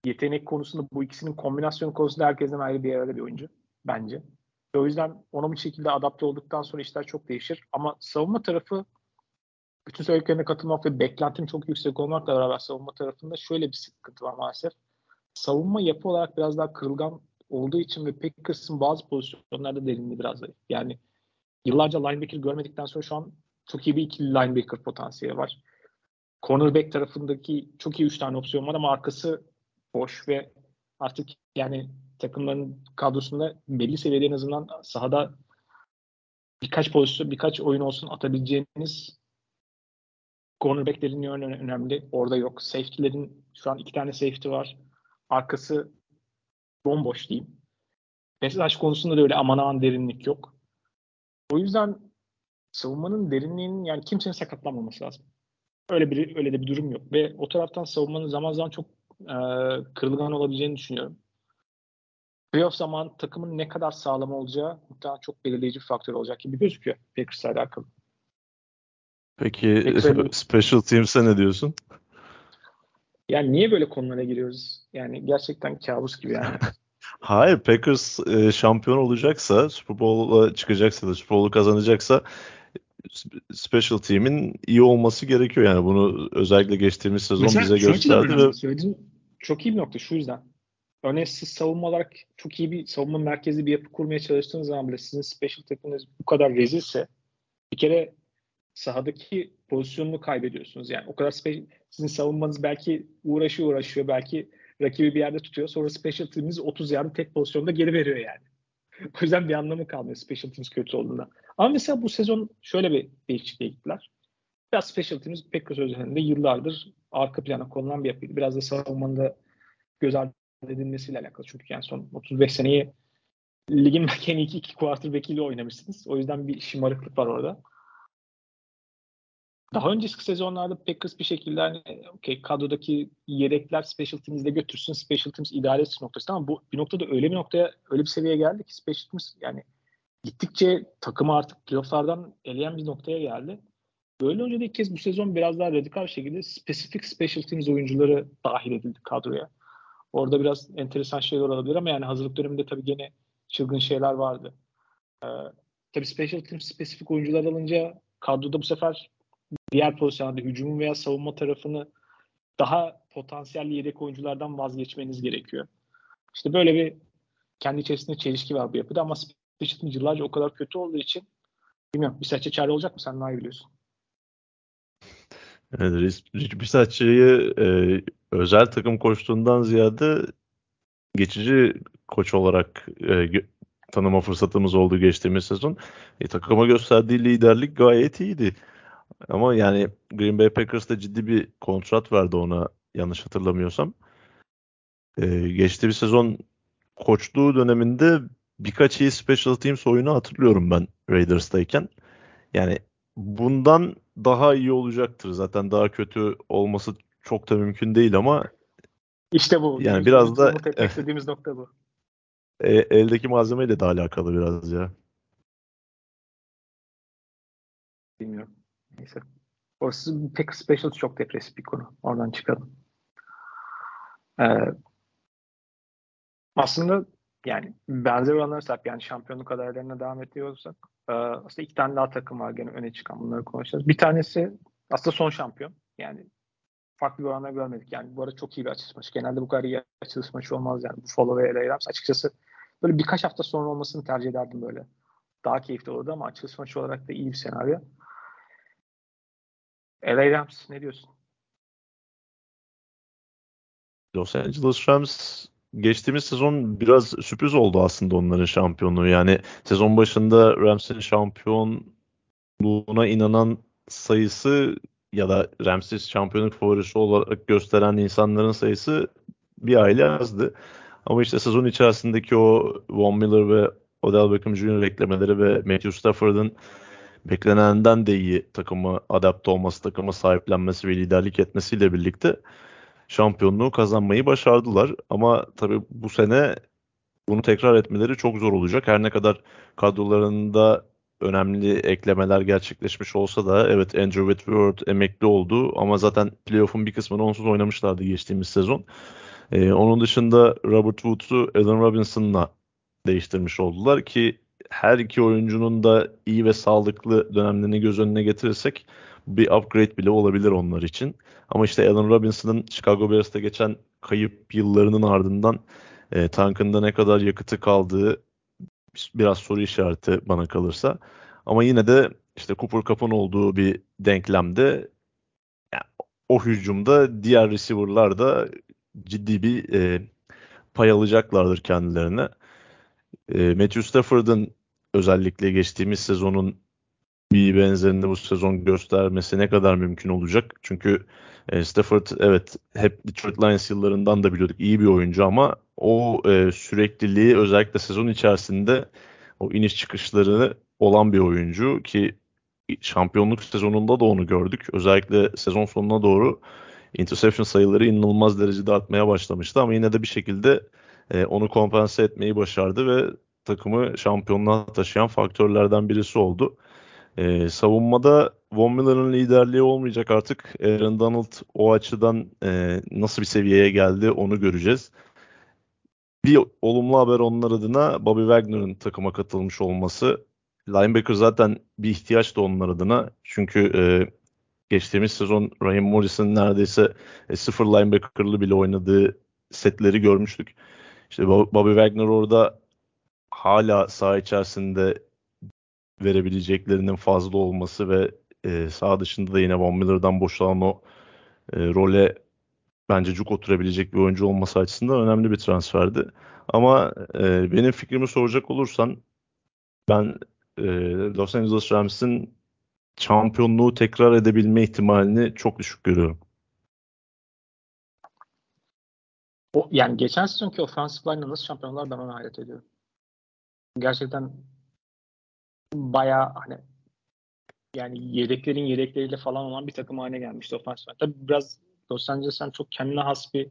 yetenek konusunda bu ikisinin kombinasyon konusunda herkesten ayrı bir yerde bir oyuncu bence. Ve o yüzden ona bir şekilde adapte olduktan sonra işler çok değişir. Ama savunma tarafı bütün söylediklerine katılmak ve beklentim çok yüksek olmakla beraber savunma tarafında şöyle bir sıkıntı var maalesef. Savunma yapı olarak biraz daha kırılgan olduğu için ve Packers'ın bazı pozisyonlarda derinliği biraz zayıf. Yani yıllarca linebacker görmedikten sonra şu an çok iyi bir ikili linebacker potansiyeli var. Cornerback tarafındaki çok iyi üç tane opsiyon var ama arkası boş ve artık yani takımların kadrosunda belli seviyede en azından sahada birkaç pozisyon, birkaç oyun olsun atabileceğiniz cornerbacklerin yönü önemli. Orada yok. Safety'lerin şu an iki tane safety var. Arkası bomboş diyeyim. Mesaj konusunda da öyle aman aman derinlik yok. O yüzden savunmanın derinliğinin yani kimsenin sakatlanmaması lazım. Öyle bir öyle de bir durum yok ve o taraftan savunmanın zaman zaman çok e, kırılgan olabileceğini düşünüyorum. Playoff zaman takımın ne kadar sağlam olacağı muhtemelen çok belirleyici bir faktör olacak gibi gözüküyor Packers'la alakalı. Peki Peki, Special Teams'e ne diyorsun? Yani niye böyle konulara giriyoruz? Yani gerçekten kabus gibi yani. Hayır Packers e, şampiyon olacaksa Super Bowl'a çıkacaksa da Super Bowl'u kazanacaksa special team'in iyi olması gerekiyor yani bunu özellikle geçtiğimiz sezon Mesela bize gösterdi ve söylediğin çok iyi bir nokta şu yüzden. örneğin siz savunma olarak çok iyi bir savunma merkezi bir yapı kurmaya çalıştığınız zaman bile sizin special takımınız bu kadar rezilse bir kere sahadaki pozisyonunu kaybediyorsunuz. Yani o kadar sizin savunmanız belki uğraşıyor uğraşıyor belki rakibi bir yerde tutuyor. Sonra special team'iniz 30 yardı tek pozisyonda geri veriyor yani. o yüzden bir anlamı kalmıyor special teams kötü olduğunda. Ama mesela bu sezon şöyle bir değişikliğe gittiler. Biraz special teams Packers özelinde yıllardır arka plana konulan bir yapıydı. Biraz da savunmanın da göz ardı edilmesiyle alakalı. Çünkü yani son 35 seneyi ligin belki en iyi iki, iki quarterback'iyle oynamışsınız. O yüzden bir şımarıklık var orada. Daha önceki sezonlarda Packers bir şekilde hani okay, kadrodaki yedekler special teams'de götürsün, special teams idare etsin noktası ama bu bir noktada öyle bir noktaya, öyle bir seviyeye geldi ki special teams yani gittikçe takımı artık playofflardan eleyen bir noktaya geldi. Böyle önce de ilk kez bu sezon biraz daha radikal şekilde spesifik special teams oyuncuları dahil edildi kadroya. Orada biraz enteresan şeyler olabilir ama yani hazırlık döneminde tabii gene çılgın şeyler vardı. Ee, tabii special teams spesifik oyuncular alınca kadroda bu sefer diğer pozisyonlarda hücumun veya savunma tarafını daha potansiyelli yedek oyunculardan vazgeçmeniz gerekiyor. İşte böyle bir kendi içerisinde çelişki var bu yapıda ama special teams yıllarca o kadar kötü olduğu için bilmiyorum bir saçça çare olacak mı sen daha iyi biliyorsun. Evet, Rich Bisaccia'yı e, özel takım koçluğundan ziyade geçici koç olarak e, tanıma fırsatımız oldu geçtiğimiz sezon. E, takıma gösterdiği liderlik gayet iyiydi. Ama yani Green Bay Packers da ciddi bir kontrat verdi ona yanlış hatırlamıyorsam. E, geçtiğimiz sezon koçluğu döneminde birkaç iyi special teams oyunu hatırlıyorum ben Raiders'tayken. Yani bundan daha iyi olacaktır. Zaten daha kötü olması çok da mümkün değil ama işte bu. Yani biraz da istediğimiz nokta bu. E, eldeki malzemeyle de alakalı biraz ya. Bilmiyorum. Neyse. Orası pek special çok depresif bir konu. Oradan çıkalım. Ee, aslında yani benzer oranlar sahip yani şampiyonluk adaylarına devam ediyorsak e, aslında iki tane daha takım var gene öne çıkan bunları konuşacağız. Bir tanesi aslında son şampiyon. Yani farklı bir oranlar görmedik. Yani bu arada çok iyi bir açılış maçı. Genelde bu kadar iyi açılış maçı olmaz yani. Buffalo ve LA Rams. Açıkçası böyle birkaç hafta sonra olmasını tercih ederdim böyle. Daha keyifli olurdu ama açılış maçı olarak da iyi bir senaryo. LA Rams ne diyorsun? Los Angeles Rams geçtiğimiz sezon biraz sürpriz oldu aslında onların şampiyonluğu. Yani sezon başında Rams'in şampiyonluğuna inanan sayısı ya da Ramses şampiyonluk favorisi olarak gösteren insanların sayısı bir aile azdı. Ama işte sezon içerisindeki o Von Miller ve Odell Beckham Jr. beklemeleri ve Matthew Stafford'ın beklenenden de iyi takımı adapte olması, takımı sahiplenmesi ve liderlik etmesiyle birlikte şampiyonluğu kazanmayı başardılar. Ama tabii bu sene bunu tekrar etmeleri çok zor olacak. Her ne kadar kadrolarında önemli eklemeler gerçekleşmiş olsa da evet Andrew Whitworth emekli oldu ama zaten playoff'un bir kısmını onsuz oynamışlardı geçtiğimiz sezon. Ee, onun dışında Robert Woods'u Allen Robinson'la değiştirmiş oldular ki her iki oyuncunun da iyi ve sağlıklı dönemlerini göz önüne getirirsek bir upgrade bile olabilir onlar için. Ama işte Allen Robinson'ın Chicago Bears'ta geçen kayıp yıllarının ardından e, tankında ne kadar yakıtı kaldığı biraz soru işareti bana kalırsa. Ama yine de işte Cooper Cup'ın olduğu bir denklemde yani o hücumda diğer receiver'lar da ciddi bir e, pay alacaklardır kendilerine. E, Matthew Stafford'ın özellikle geçtiğimiz sezonun bir benzerini bu sezon göstermesi ne kadar mümkün olacak? Çünkü e, Stafford evet hep Detroit Lions yıllarından da biliyorduk iyi bir oyuncu ama o e, sürekliliği özellikle sezon içerisinde o iniş çıkışları olan bir oyuncu ki şampiyonluk sezonunda da onu gördük. Özellikle sezon sonuna doğru interception sayıları inanılmaz derecede artmaya başlamıştı ama yine de bir şekilde e, onu kompanse etmeyi başardı ve takımı şampiyonluğa taşıyan faktörlerden birisi oldu. E, savunmada Von Miller'ın liderliği olmayacak artık. Aaron Donald o açıdan e, nasıl bir seviyeye geldi onu göreceğiz. Bir olumlu haber onlar adına Bobby Wagner'ın takıma katılmış olması. Linebacker zaten bir ihtiyaç da onlar adına. Çünkü e, geçtiğimiz sezon Raheem Morris'in neredeyse e, sıfır linebacker'lı bile oynadığı setleri görmüştük. işte Bobby Wagner orada hala saha içerisinde verebileceklerinin fazla olması ve e, saha dışında da yine Von Miller'dan boşalan o e, role bence cuk oturabilecek bir oyuncu olması açısından önemli bir transferdi. Ama e, benim fikrimi soracak olursan ben e, Los Angeles Rams'in şampiyonluğu tekrar edebilme ihtimalini çok düşük görüyorum. O, yani geçen sezonki offensive line'la nasıl şampiyonlar ben ona hayret ediyorum. Gerçekten baya hani yani yedeklerin yedekleriyle falan olan bir takım haline gelmişti line. Tabii biraz Los Angeles'tan çok kendine has bir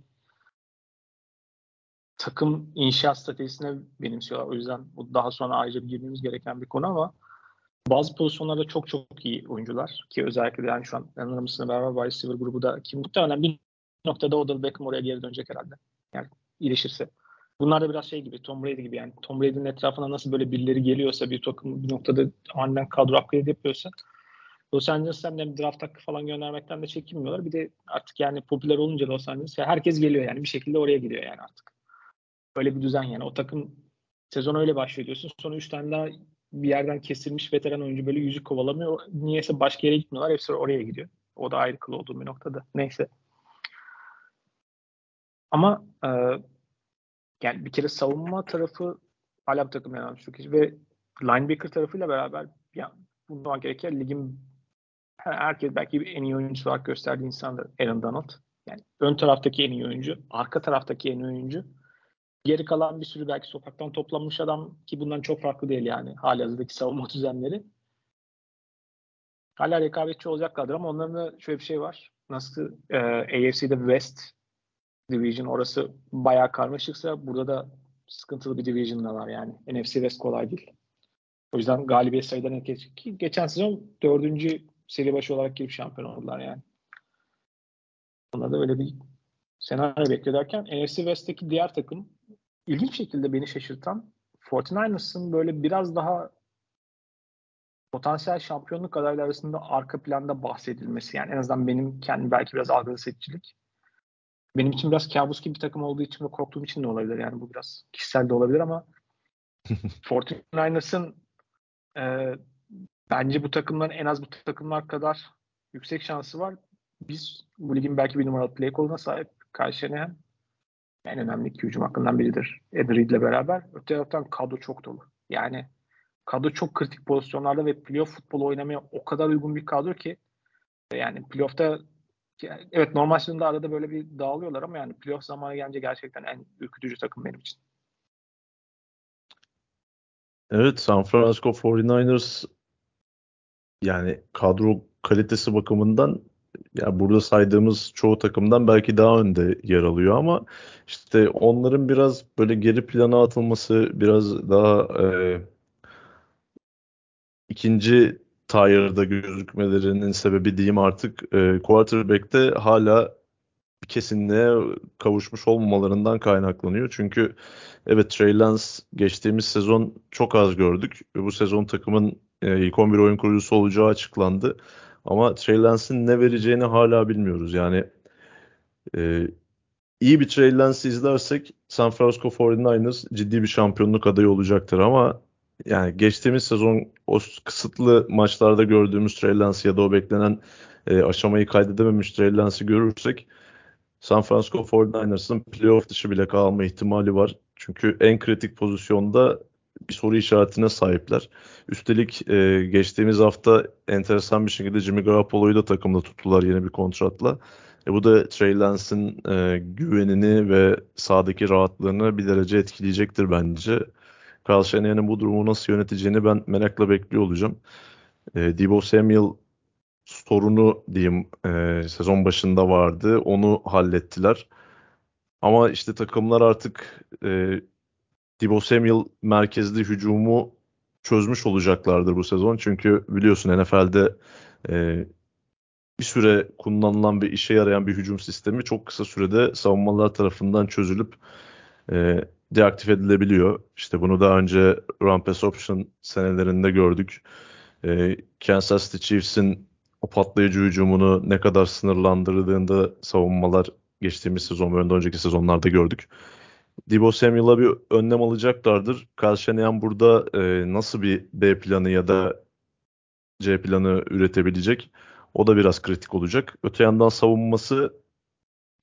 takım inşaat stratejisine benimsiyorlar. O yüzden bu daha sonra ayrıca girmemiz gereken bir konu ama bazı pozisyonlarda çok çok iyi oyuncular ki özellikle yani şu an yanlarımızla beraber wide receiver grubu da ki muhtemelen bir noktada Odell Beckham oraya geri dönecek herhalde. Yani iyileşirse. Bunlar da biraz şey gibi Tom Brady gibi yani Tom Brady'nin etrafına nasıl böyle birileri geliyorsa bir takım bir noktada aniden kadro upgrade yapıyorsa Los Angeles'tan hem draft hakkı falan göndermekten de çekinmiyorlar. Bir de artık yani popüler olunca Los Angeles herkes geliyor yani bir şekilde oraya gidiyor yani artık. Öyle bir düzen yani. O takım sezon öyle başlıyor diyorsun. Sonra 3 tane daha bir yerden kesilmiş veteran oyuncu böyle yüzük kovalamıyor. Niyeyse başka yere gitmiyorlar. Hepsi oraya gidiyor. O da ayrı kıl olduğum bir noktada. Neyse. Ama e, yani bir kere savunma tarafı hala bir takım yani çok ve linebacker tarafıyla beraber ya bundan gereken ligin herkes belki en iyi oyuncusu olarak gösterdiği insandır Aaron Donald. Yani ön taraftaki en iyi oyuncu, arka taraftaki en iyi oyuncu. Geri kalan bir sürü belki sokaktan toplanmış adam ki bundan çok farklı değil yani hali hazırdaki savunma düzenleri. Hala rekabetçi olacaklardır ama onların da şöyle bir şey var. Nasıl e, AFC'de West Division orası bayağı karmaşıksa burada da sıkıntılı bir division da var yani. NFC West kolay değil. O yüzden galibiyet sayılarına geçtik ki geçen sezon dördüncü seri başı olarak girip şampiyon oldular yani. Buna da öyle bir senaryo bekliyorlarken NFC West'teki diğer takım ilginç şekilde beni şaşırtan 49ers'ın böyle biraz daha potansiyel şampiyonluk adayları arasında arka planda bahsedilmesi. Yani en azından benim kendi belki biraz algılı seçicilik. Benim için biraz kabus gibi bir takım olduğu için ve korktuğum için de olabilir. Yani bu biraz kişisel de olabilir ama 49ers'ın e, bence bu takımların en az bu takımlar kadar yüksek şansı var. Biz bu ligin belki bir numaralı play koluna sahip karşılayan en önemli iki hücum hakkından biridir. Ed ile beraber. Öte taraftan kadro çok dolu. Yani kadro çok kritik pozisyonlarda ve playoff futbolu oynamaya o kadar uygun bir kadro ki yani playoff'ta evet normal sezonda arada böyle bir dağılıyorlar ama yani playoff zamanı gelince gerçekten en ürkütücü takım benim için. Evet San Francisco 49ers yani kadro kalitesi bakımından ya burada saydığımız çoğu takımdan belki daha önde yer alıyor ama işte onların biraz böyle geri plana atılması biraz daha e, ikinci tire'da gözükmelerinin sebebi diyeyim artık e, quarterback'te hala kesinliğe kavuşmuş olmamalarından kaynaklanıyor. Çünkü evet Trey Lance geçtiğimiz sezon çok az gördük bu sezon takımın e, ilk 11 oyun kurucusu olacağı açıklandı. Ama Trey Lance'in ne vereceğini hala bilmiyoruz. Yani e, iyi bir Trey Lance izlersek San Francisco 49ers ciddi bir şampiyonluk adayı olacaktır ama yani geçtiğimiz sezon o kısıtlı maçlarda gördüğümüz Trey Lance ya da o beklenen e, aşamayı kaydedememiş Trey Lance'i görürsek San Francisco 49ers'ın playoff dışı bile kalma ihtimali var. Çünkü en kritik pozisyonda bir soru işaretine sahipler. Üstelik e, geçtiğimiz hafta enteresan bir şekilde Jimmy Garoppolo'yu da takımda tuttular yeni bir kontratla. E, bu da Trey Lance'in e, güvenini ve sahadaki rahatlığını bir derece etkileyecektir bence. Kyle Shanahan'ın bu durumu nasıl yöneteceğini ben merakla bekliyor olacağım. E, Debo Samuel sorunu diyeyim e, sezon başında vardı. Onu hallettiler. Ama işte takımlar artık e, Debo Samuel merkezli hücumu çözmüş olacaklardır bu sezon. Çünkü biliyorsun NFL'de e, bir süre kullanılan bir işe yarayan bir hücum sistemi çok kısa sürede savunmalar tarafından çözülüp e, deaktif edilebiliyor. İşte bunu daha önce run pass option senelerinde gördük. E, Kansas City Chiefs'in o patlayıcı hücumunu ne kadar sınırlandırdığında savunmalar geçtiğimiz sezon ve önceki sezonlarda gördük. Debo Samuel'a bir önlem alacaklardır. Kyle Shanahan burada e, nasıl bir B planı ya da C planı üretebilecek? O da biraz kritik olacak. Öte yandan savunması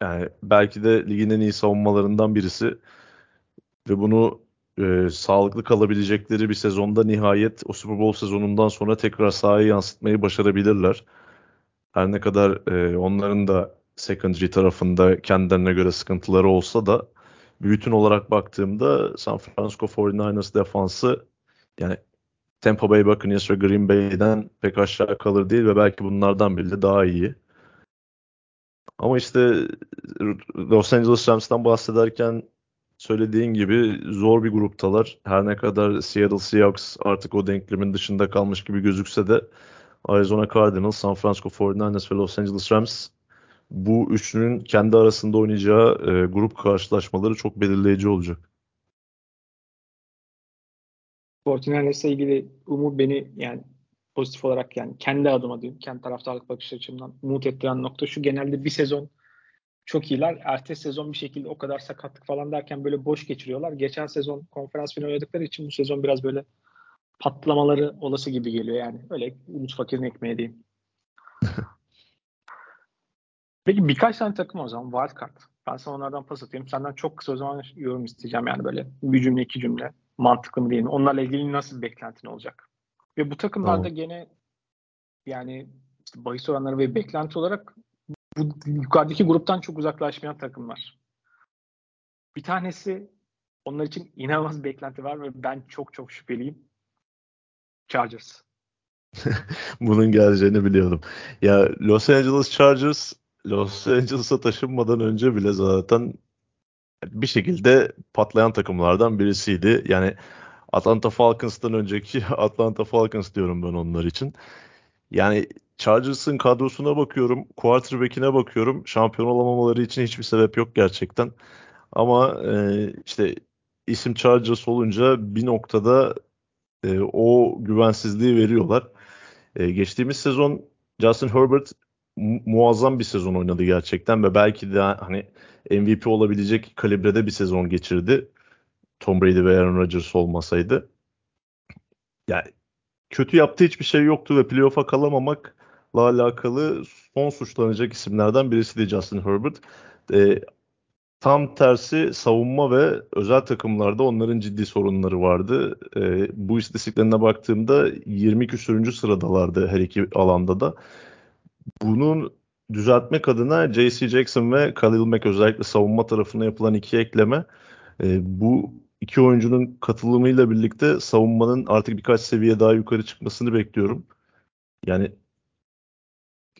yani belki de ligin en iyi savunmalarından birisi ve bunu e, sağlıklı kalabilecekleri bir sezonda nihayet o Super Bowl sezonundan sonra tekrar sahaya yansıtmayı başarabilirler. Her ne kadar e, onların da secondary tarafında kendilerine göre sıkıntıları olsa da bütün olarak baktığımda San Francisco 49ers defansı yani Tampa Bay Buccaneers ve Green Bay'den pek aşağı kalır değil ve belki bunlardan biri de daha iyi. Ama işte Los Angeles Rams'tan bahsederken söylediğin gibi zor bir gruptalar. Her ne kadar Seattle Seahawks artık o denklemin dışında kalmış gibi gözükse de Arizona Cardinals, San Francisco 49ers ve Los Angeles Rams bu üçünün kendi arasında oynayacağı e, grup karşılaşmaları çok belirleyici olacak. 49ers'la ilgili umut beni yani pozitif olarak yani kendi adıma diyeyim, kendi taraftarlık bakış açımdan umut ettiren nokta şu genelde bir sezon çok iyiler. Ertesi sezon bir şekilde o kadar sakatlık falan derken böyle boş geçiriyorlar. Geçen sezon konferans finali oynadıkları için bu sezon biraz böyle patlamaları olası gibi geliyor yani. Öyle umut fakirin ekmeği diyeyim. Peki birkaç tane takım o zaman wildcard. Ben sana onlardan pas atayım. Senden çok kısa o zaman yorum isteyeceğim yani böyle bir cümle iki cümle. Mantıklı mı değil mi? Onlarla ilgili nasıl bir beklentin olacak? Ve bu takımlarda tamam. gene yani işte bahis oranları ve beklenti olarak bu yukarıdaki gruptan çok uzaklaşmayan takımlar. Bir tanesi onlar için inanılmaz beklenti var ve ben çok çok şüpheliyim. Chargers. Bunun geleceğini biliyordum. Ya Los Angeles Chargers Los Angeles'a taşınmadan önce bile zaten bir şekilde patlayan takımlardan birisiydi. Yani Atlanta Falcons'tan önceki Atlanta Falcons diyorum ben onlar için. Yani Chargers'ın kadrosuna bakıyorum, quarterback'ine bakıyorum. Şampiyon olamamaları için hiçbir sebep yok gerçekten. Ama e, işte isim Chargers olunca bir noktada e, o güvensizliği veriyorlar. E, geçtiğimiz sezon Justin Herbert mu- muazzam bir sezon oynadı gerçekten ve belki de hani MVP olabilecek kalibrede bir sezon geçirdi. Tom Brady ve Aaron Rodgers olmasaydı. Yani kötü yaptığı hiçbir şey yoktu ve playoff'a kalamamakla alakalı son suçlanacak isimlerden birisi de Justin Herbert. E, tam tersi savunma ve özel takımlarda onların ciddi sorunları vardı. E, bu istatistiklerine baktığımda 20 küsürüncü sıradalardı her iki alanda da. Bunun düzeltmek adına J.C. Jackson ve Khalil Mack özellikle savunma tarafına yapılan iki ekleme e, bu iki oyuncunun katılımıyla birlikte savunmanın artık birkaç seviye daha yukarı çıkmasını bekliyorum. Yani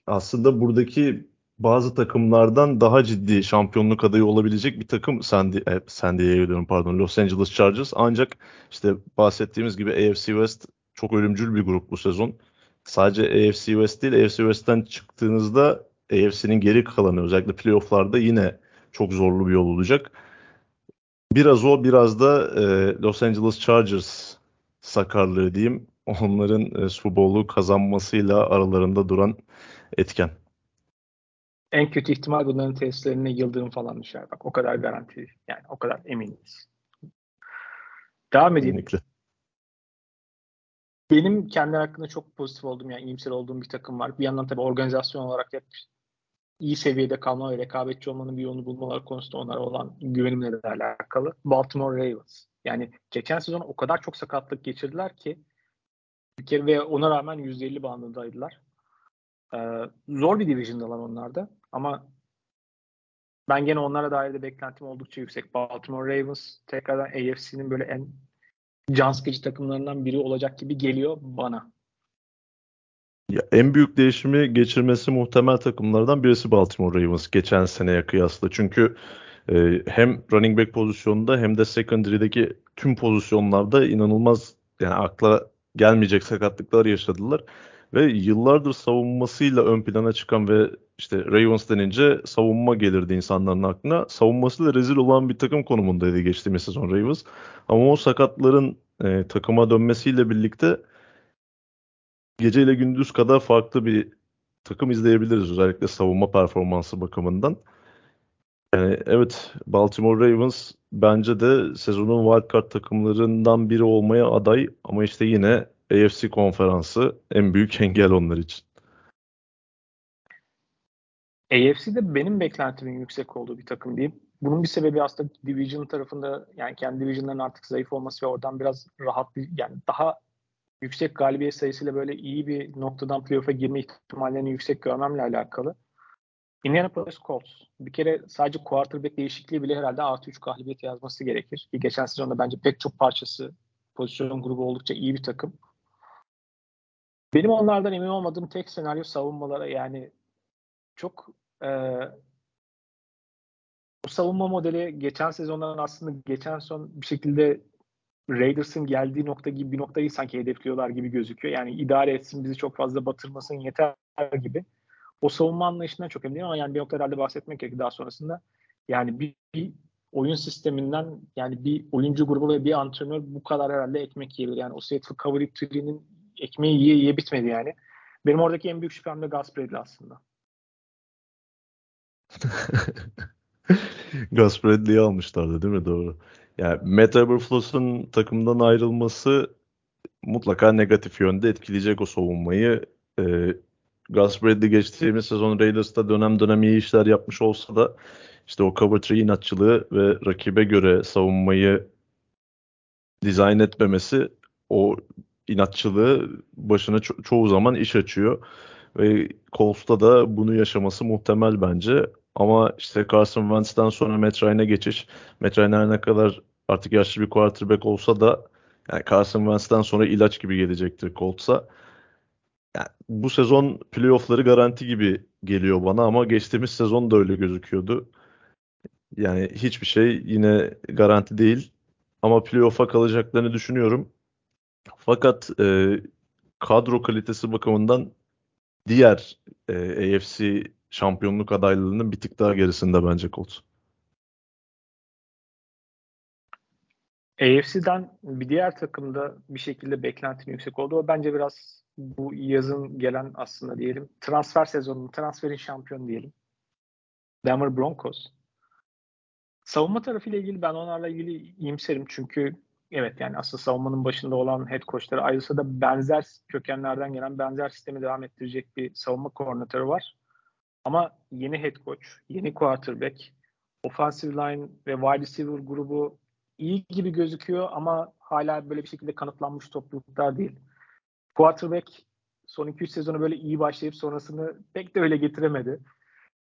aslında buradaki bazı takımlardan daha ciddi şampiyonluk adayı olabilecek bir takım San, e, San Diego diyorum pardon Los Angeles Chargers ancak işte bahsettiğimiz gibi AFC West çok ölümcül bir grup bu sezon. Sadece AFC West değil AFC West'ten çıktığınızda AFC'nin geri kalanı özellikle playofflarda yine çok zorlu bir yol olacak. Biraz o biraz da e, Los Angeles Chargers sakarlığı diyeyim. Onların e, Super Bowl'u kazanmasıyla aralarında duran etken. En kötü ihtimal bunların testlerine yıldırım falan düşer. Bak o kadar garanti yani o kadar eminiz. Devam edeyim. Kesinlikle. Benim kendi hakkında çok pozitif olduğum yani iyimser olduğum bir takım var. Bir yandan tabii organizasyon olarak hep iyi seviyede kalma ve rekabetçi olmanın bir yolunu bulmaları konusunda onlara olan güvenimle de alakalı. Baltimore Ravens. Yani geçen sezon o kadar çok sakatlık geçirdiler ki bir kere ve ona rağmen %50 bandındaydılar. Ee, zor bir division'dalar onlarda ama ben gene onlara dair de beklentim oldukça yüksek. Baltimore Ravens tekrardan AFC'nin böyle en can sıkıcı takımlarından biri olacak gibi geliyor bana. Ya en büyük değişimi geçirmesi muhtemel takımlardan birisi Baltimore Ravens geçen seneye kıyasla. Çünkü e, hem running back pozisyonunda hem de secondary'deki tüm pozisyonlarda inanılmaz yani akla gelmeyecek sakatlıklar yaşadılar. Ve yıllardır savunmasıyla ön plana çıkan ve işte Ravens denince savunma gelirdi insanların aklına. Savunmasıyla rezil olan bir takım konumundaydı geçtiğimiz sezon Ravens. Ama o sakatların e, takıma dönmesiyle birlikte gece ile gündüz kadar farklı bir takım izleyebiliriz özellikle savunma performansı bakımından. Yani evet Baltimore Ravens bence de sezonun wildcard takımlarından biri olmaya aday ama işte yine AFC konferansı en büyük engel onlar için. AFC'de benim beklentimin yüksek olduğu bir takım diyeyim. Bunun bir sebebi aslında division tarafında yani kendi divisionların artık zayıf olması ve oradan biraz rahat bir yani daha yüksek galibiyet sayısıyla böyle iyi bir noktadan playoff'a girme ihtimallerini yüksek görmemle alakalı. Indianapolis Colts. Bir kere sadece quarterback değişikliği bile herhalde artı 3 galibiyet yazması gerekir. Ki geçen sezonda bence pek çok parçası pozisyon grubu oldukça iyi bir takım. Benim onlardan emin olmadığım tek senaryo savunmalara yani çok e, bu savunma modeli geçen sezonların aslında geçen son bir şekilde Raiders'ın geldiği nokta gibi bir noktayı sanki hedefliyorlar gibi gözüküyor. Yani idare etsin bizi çok fazla batırmasın yeter gibi. O savunma anlayışından çok eminim ama yani bir nokta herhalde bahsetmek gerekir daha sonrasında. Yani bir, bir oyun sisteminden yani bir oyuncu grubu ve bir antrenör bu kadar herhalde ekmek yiyebilir. Yani o Seattle Cover Tree'nin ekmeği yiye yiye bitmedi yani. Benim oradaki en büyük şüphem de Bradley aslında. Gus almışlardı değil mi? Doğru. Yani Matt Eberflus'un takımdan ayrılması mutlaka negatif yönde etkileyecek o savunmayı. Ee, Gus Bradley geçtiğimiz sezon Raiders'ta dönem dönem iyi işler yapmış olsa da işte o cover 3 inatçılığı ve rakibe göre savunmayı dizayn etmemesi o inatçılığı başına ço- çoğu zaman iş açıyor. Ve Colts'ta da bunu yaşaması muhtemel bence. Ama işte Carson Wentz'ten sonra Matt Ryan'a geçiş. Matt Ryan ne kadar artık yaşlı bir quarterback olsa da yani Carson Wentz'ten sonra ilaç gibi gelecektir Colts'a. Yani bu sezon playoff'ları garanti gibi geliyor bana ama geçtiğimiz sezon da öyle gözüküyordu. Yani hiçbir şey yine garanti değil. Ama playoff'a kalacaklarını düşünüyorum. Fakat e, kadro kalitesi bakımından diğer e, AFC şampiyonluk adaylarının bir tık daha gerisinde bence Colts. AFC'den bir diğer takımda bir şekilde beklentinin yüksek olduğu bence biraz bu yazın gelen aslında diyelim transfer sezonunun transferin şampiyonu diyelim. Denver Broncos. Savunma tarafıyla ilgili ben onlarla ilgili iyimserim çünkü evet yani aslında savunmanın başında olan head coachları ayrılsa da benzer kökenlerden gelen benzer sistemi devam ettirecek bir savunma koordinatörü var. Ama yeni head coach, yeni quarterback, offensive line ve wide receiver grubu iyi gibi gözüküyor ama hala böyle bir şekilde kanıtlanmış topluluklar değil. Quarterback son 2-3 sezonu böyle iyi başlayıp sonrasını pek de öyle getiremedi.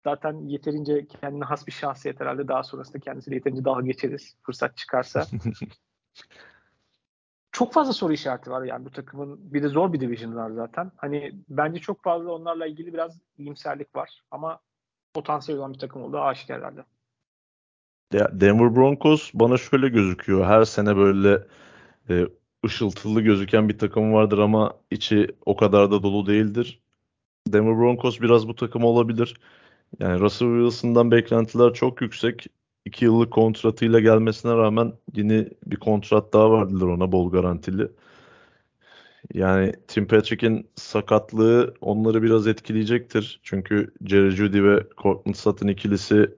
Zaten yeterince kendine has bir şahsiyet herhalde. Daha sonrasında kendisiyle yeterince dalga geçeriz fırsat çıkarsa. çok fazla soru işareti var yani bu takımın. Bir de zor bir division var zaten. Hani bence çok fazla onlarla ilgili biraz iyimserlik var. Ama potansiyel olan bir takım olduğu aşikar herhalde. Denver Broncos bana şöyle gözüküyor. Her sene böyle e, ışıltılı gözüken bir takım vardır ama içi o kadar da dolu değildir. Denver Broncos biraz bu takım olabilir. Yani Russell Wilson'dan beklentiler çok yüksek. 2 yıllık kontratıyla gelmesine rağmen yeni bir kontrat daha verdiler ona bol garantili. Yani Tim Patrick'in sakatlığı onları biraz etkileyecektir. Çünkü Jerry Judy ve Courtland Sutton ikilisi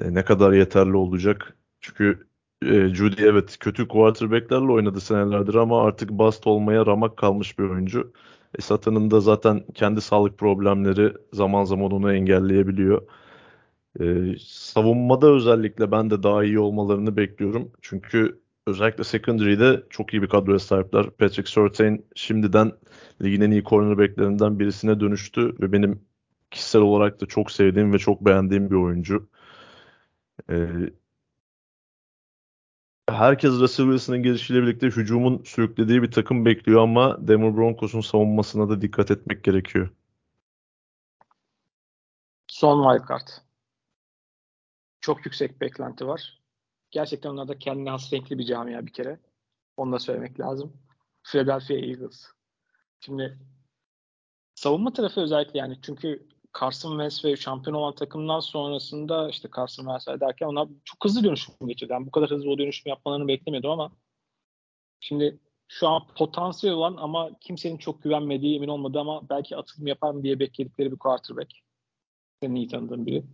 e, ne kadar yeterli olacak? Çünkü e, Judy evet kötü quarterback'lerle oynadı senelerdir ama artık bast olmaya ramak kalmış bir oyuncu. E, Sutton'ın da zaten kendi sağlık problemleri zaman zaman onu engelleyebiliyor. E, savunmada özellikle ben de daha iyi olmalarını bekliyorum. Çünkü özellikle secondary'de çok iyi bir kadroya sahipler. Patrick Surtain şimdiden ligin en iyi cornerbacklerinden birisine dönüştü ve benim kişisel olarak da çok sevdiğim ve çok beğendiğim bir oyuncu. Ee, herkes Russell Wilson'ın gelişiyle birlikte hücumun sürüklediği bir takım bekliyor ama Denver Broncos'un savunmasına da dikkat etmek gerekiyor. Son wildcard. Çok yüksek beklenti var. Gerçekten onlar da kendine has renkli bir camia bir kere. Onu da söylemek lazım. Philadelphia Eagles. Şimdi savunma tarafı özellikle yani çünkü Carson Wentz ve şampiyon olan takımdan sonrasında işte Carson Wentz derken onlar çok hızlı dönüşüm geçirdi. Yani bu kadar hızlı o dönüşüm yapmalarını beklemiyordum ama şimdi şu an potansiyel olan ama kimsenin çok güvenmediği emin olmadı ama belki atılım yapar mı diye bekledikleri bir quarterback. Senin iyi tanıdığın biri.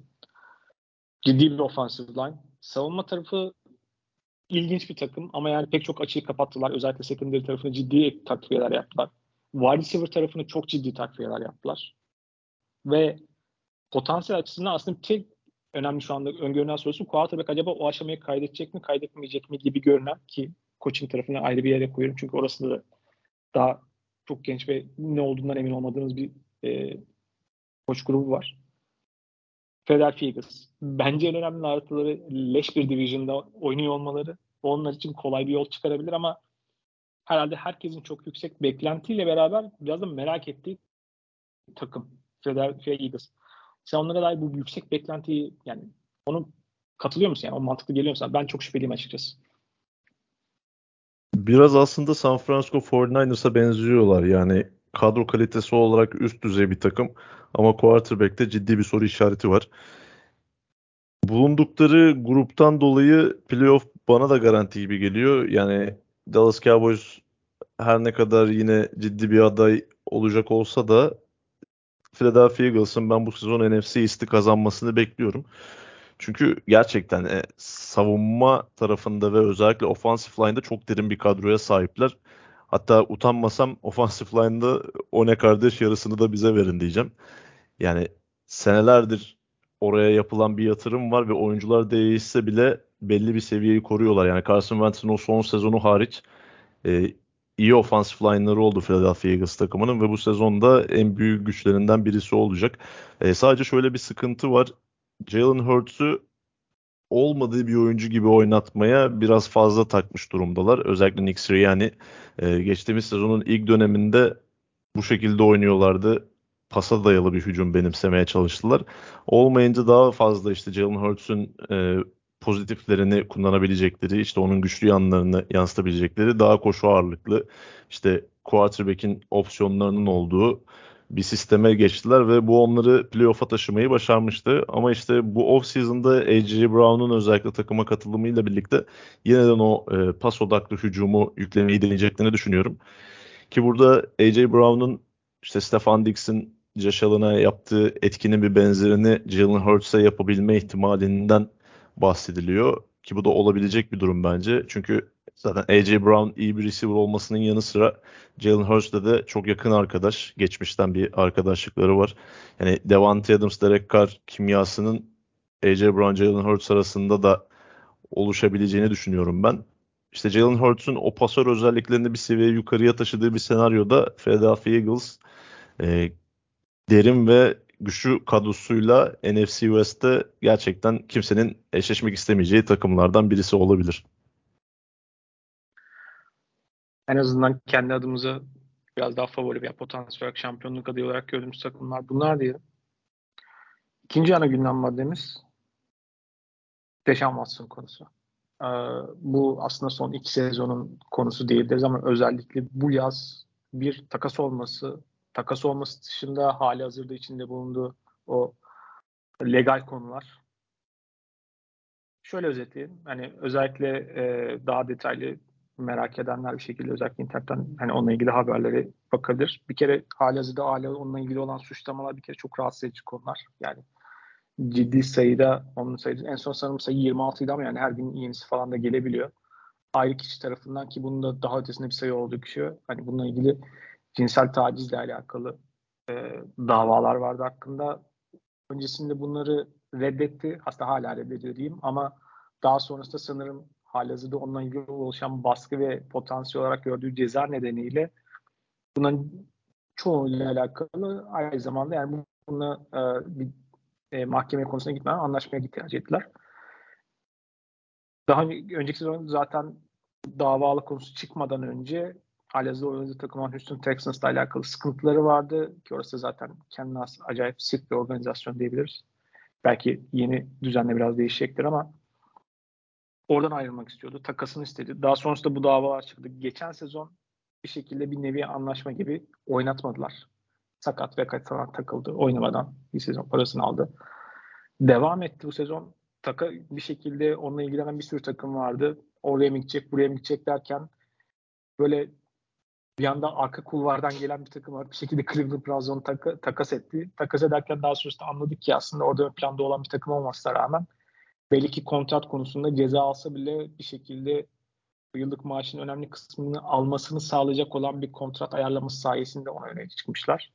Ciddi bir offensive line. Savunma tarafı ilginç bir takım ama yani pek çok açıyı kapattılar. Özellikle secondary tarafına ciddi takviyeler yaptılar. Wide receiver tarafını çok ciddi takviyeler yaptılar. Ve potansiyel açısından aslında tek önemli şu anda öngörülen sorusu quarterback acaba o aşamayı kaydedecek mi kaydetmeyecek mi gibi görünen ki coaching tarafını ayrı bir yere koyuyorum. Çünkü orasında da daha çok genç ve ne olduğundan emin olmadığımız bir e, koç grubu var. Philadelphia Eagles. Bence en önemli artıları leş bir division'da oynuyor olmaları. Onlar için kolay bir yol çıkarabilir ama herhalde herkesin çok yüksek beklentiyle beraber biraz da merak ettiği takım. Philadelphia Eagles. Sen onlara dair bu yüksek beklentiyi yani onu katılıyor musun? Yani o mantıklı geliyor mu Ben çok şüpheliyim açıkçası. Biraz aslında San Francisco 49ers'a benziyorlar. Yani kadro kalitesi olarak üst düzey bir takım ama quarterback'te ciddi bir soru işareti var. Bulundukları gruptan dolayı playoff bana da garanti gibi geliyor. Yani Dallas Cowboys her ne kadar yine ciddi bir aday olacak olsa da Philadelphia Eagles'ın ben bu sezon NFC East'i kazanmasını bekliyorum. Çünkü gerçekten e, savunma tarafında ve özellikle offensive line'da çok derin bir kadroya sahipler. Hatta utanmasam offensive line'da o ne kardeş yarısını da bize verin diyeceğim. Yani senelerdir oraya yapılan bir yatırım var ve oyuncular değişse bile belli bir seviyeyi koruyorlar. Yani Carson Wentz'in o son sezonu hariç e, iyi offensive line'ları oldu Philadelphia Eagles takımının ve bu sezonda en büyük güçlerinden birisi olacak. E, sadece şöyle bir sıkıntı var. Jalen Hurts'u olmadığı bir oyuncu gibi oynatmaya biraz fazla takmış durumdalar. Özellikle Nick Sirianni e, geçtiğimiz sezonun ilk döneminde bu şekilde oynuyorlardı. Pasa dayalı bir hücum benimsemeye çalıştılar. Olmayınca daha fazla işte Jalen Hurts'un e, pozitiflerini kullanabilecekleri, işte onun güçlü yanlarını yansıtabilecekleri daha koşu ağırlıklı, işte quarterback'in opsiyonlarının olduğu bir sisteme geçtiler ve bu onları playoff'a taşımayı başarmıştı. Ama işte bu off-season'da A.J. Brown'un özellikle takıma katılımıyla birlikte yeniden o e, pas odaklı hücumu yüklemeyi deneyeceklerini düşünüyorum. Ki burada A.J. Brown'un işte Stefan Dix'in Josh Allen'a yaptığı etkinin bir benzerini Jalen Hurts'a yapabilme ihtimalinden bahsediliyor. Ki bu da olabilecek bir durum bence. Çünkü zaten A.J. Brown iyi bir receiver olmasının yanı sıra Jalen Hurts'le de çok yakın arkadaş. Geçmişten bir arkadaşlıkları var. Yani Devante Adams, Derek Carr kimyasının A.J. Brown, Jalen Hurts arasında da oluşabileceğini düşünüyorum ben. İşte Jalen Hurts'un o pasör özelliklerini bir seviye yukarıya taşıdığı bir senaryoda Philadelphia Eagles e, derin ve güçlü kadrosuyla NFC West'te gerçekten kimsenin eşleşmek istemeyeceği takımlardan birisi olabilir. En azından kendi adımıza biraz daha favori veya potansiyel olarak şampiyonluk adayı olarak gördüğümüz takımlar bunlar diyelim. İkinci ana gündem maddemiz Deşan Watson konusu. Ee, bu aslında son iki sezonun konusu değildir ama özellikle bu yaz bir takas olması takas olması dışında hali hazırda içinde bulunduğu o legal konular. Şöyle özetleyeyim. Hani özellikle e, daha detaylı merak edenler bir şekilde özellikle internetten hani onunla ilgili haberleri bakabilir. Bir kere hali hazırda hala onunla ilgili olan suçlamalar bir kere çok rahatsız edici konular. Yani ciddi sayıda onun sayısı en son sanırım sayı 26 idi ama yani her gün yenisi falan da gelebiliyor. Ayrı kişi tarafından ki bunun da daha ötesinde bir sayı olduğu kişi. Hani bununla ilgili cinsel tacizle alakalı e, davalar vardı hakkında. Öncesinde bunları reddetti. Aslında hala reddediyor diyeyim ama daha sonrasında sanırım halihazırda ilgili oluşan baskı ve potansiyel olarak gördüğü ceza nedeniyle bunun çoğuyla alakalı aynı zamanda yani bununla e, bir e, mahkeme konusuna gitmeden anlaşmaya ihtiyaç ettiler. Daha önceki sezon zaten davalı konusu çıkmadan önce oynadığı takım olan Houston Texans'la alakalı sıkıntıları vardı ki orası zaten kendine acayip sık bir organizasyon diyebiliriz. Belki yeni düzenle biraz değişecektir ama oradan ayrılmak istiyordu. Takasını istedi. Daha sonrasında bu davalar çıktı. Geçen sezon bir şekilde bir nevi anlaşma gibi oynatmadılar. Sakat ve falan takıldı. Oynamadan bir sezon parasını aldı. Devam etti bu sezon. Taka bir şekilde onunla ilgilenen bir sürü takım vardı. Oraya mı gidecek, buraya mı gidecek derken böyle bir anda arka kulvardan gelen bir takım var. Bir şekilde Cleveland Browns'u taka, takas etti. Takas ederken daha sonrasında anladık ki aslında orada ön planda olan bir takım olmasına rağmen belli ki kontrat konusunda ceza alsa bile bir şekilde yıllık maaşın önemli kısmını almasını sağlayacak olan bir kontrat ayarlaması sayesinde ona öne çıkmışlar.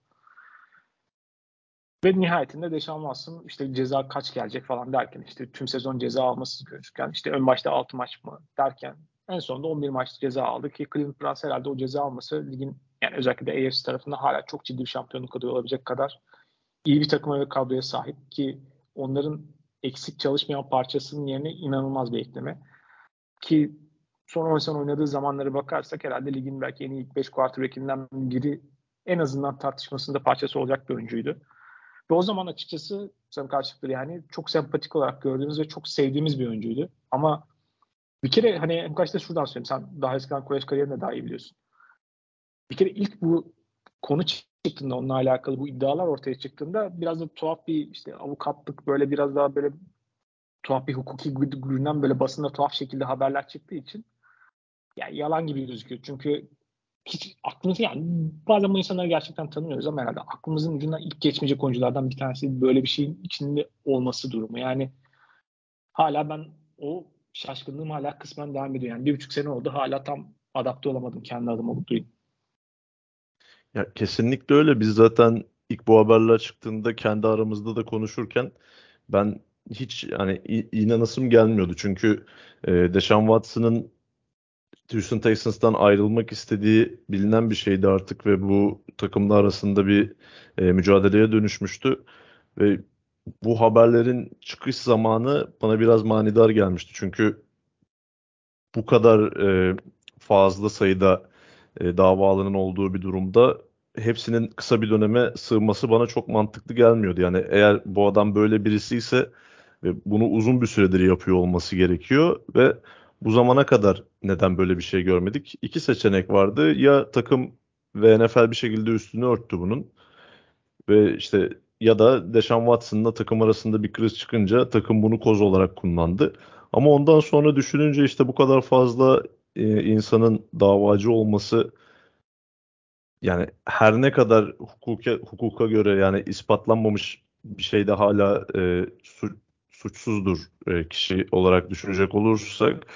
Ve nihayetinde Deşan Watson işte ceza kaç gelecek falan derken işte tüm sezon ceza alması gözüken işte ön başta 6 maç mı derken en sonunda 11 maç ceza aldı ki Cleveland Browns herhalde o ceza alması ligin yani özellikle de AFC tarafında hala çok ciddi bir şampiyonluk adayı olabilecek kadar iyi bir takıma ve kadroya sahip ki onların eksik çalışmayan parçasının yerine inanılmaz bir ekleme. Ki son 10 sene oynadığı zamanları bakarsak herhalde ligin belki en iyi ilk 5 quarterback'inden biri en azından tartışmasında parçası olacak bir oyuncuydu. Ve o zaman açıkçası sana karşılıkları yani çok sempatik olarak gördüğümüz ve çok sevdiğimiz bir oyuncuydu. Ama bir kere hani en başta şuradan söyleyeyim. Sen daha eskiden kolej kariyerinde daha iyi biliyorsun. Bir kere ilk bu konu çıktığında onunla alakalı bu iddialar ortaya çıktığında biraz da tuhaf bir işte avukatlık böyle biraz daha böyle tuhaf bir hukuki günden böyle basında tuhaf şekilde haberler çıktığı için yani yalan gibi gözüküyor. Çünkü hiç aklımız yani bazen bu insanları gerçekten tanımıyoruz ama herhalde aklımızın ucundan ilk geçmeyecek oyunculardan bir tanesi böyle bir şeyin içinde olması durumu. Yani hala ben o şaşkınlığım hala kısmen devam ediyor. Yani bir buçuk sene oldu hala tam adapte olamadım kendi adıma duyayım. Ya kesinlikle öyle. Biz zaten ilk bu haberler çıktığında kendi aramızda da konuşurken ben hiç yani inanasım gelmiyordu. Çünkü e, Deshaun Watson'ın Houston Texans'tan ayrılmak istediği bilinen bir şeydi artık ve bu takımlar arasında bir e, mücadeleye dönüşmüştü. Ve bu haberlerin çıkış zamanı bana biraz manidar gelmişti. Çünkü bu kadar e, fazla sayıda e, davalının olduğu bir durumda hepsinin kısa bir döneme sığması bana çok mantıklı gelmiyordu. Yani eğer bu adam böyle birisi ise ve bunu uzun bir süredir yapıyor olması gerekiyor ve bu zamana kadar neden böyle bir şey görmedik? İki seçenek vardı. Ya takım ve NFL bir şekilde üstünü örttü bunun. Ve işte ya da Deshaun Watson'la takım arasında bir kriz çıkınca takım bunu koz olarak kullandı. Ama ondan sonra düşününce işte bu kadar fazla e, insanın davacı olması yani her ne kadar hukuka, hukuka göre yani ispatlanmamış bir şeyde hala e, su, suçsuzdur e, kişi olarak düşünecek olursak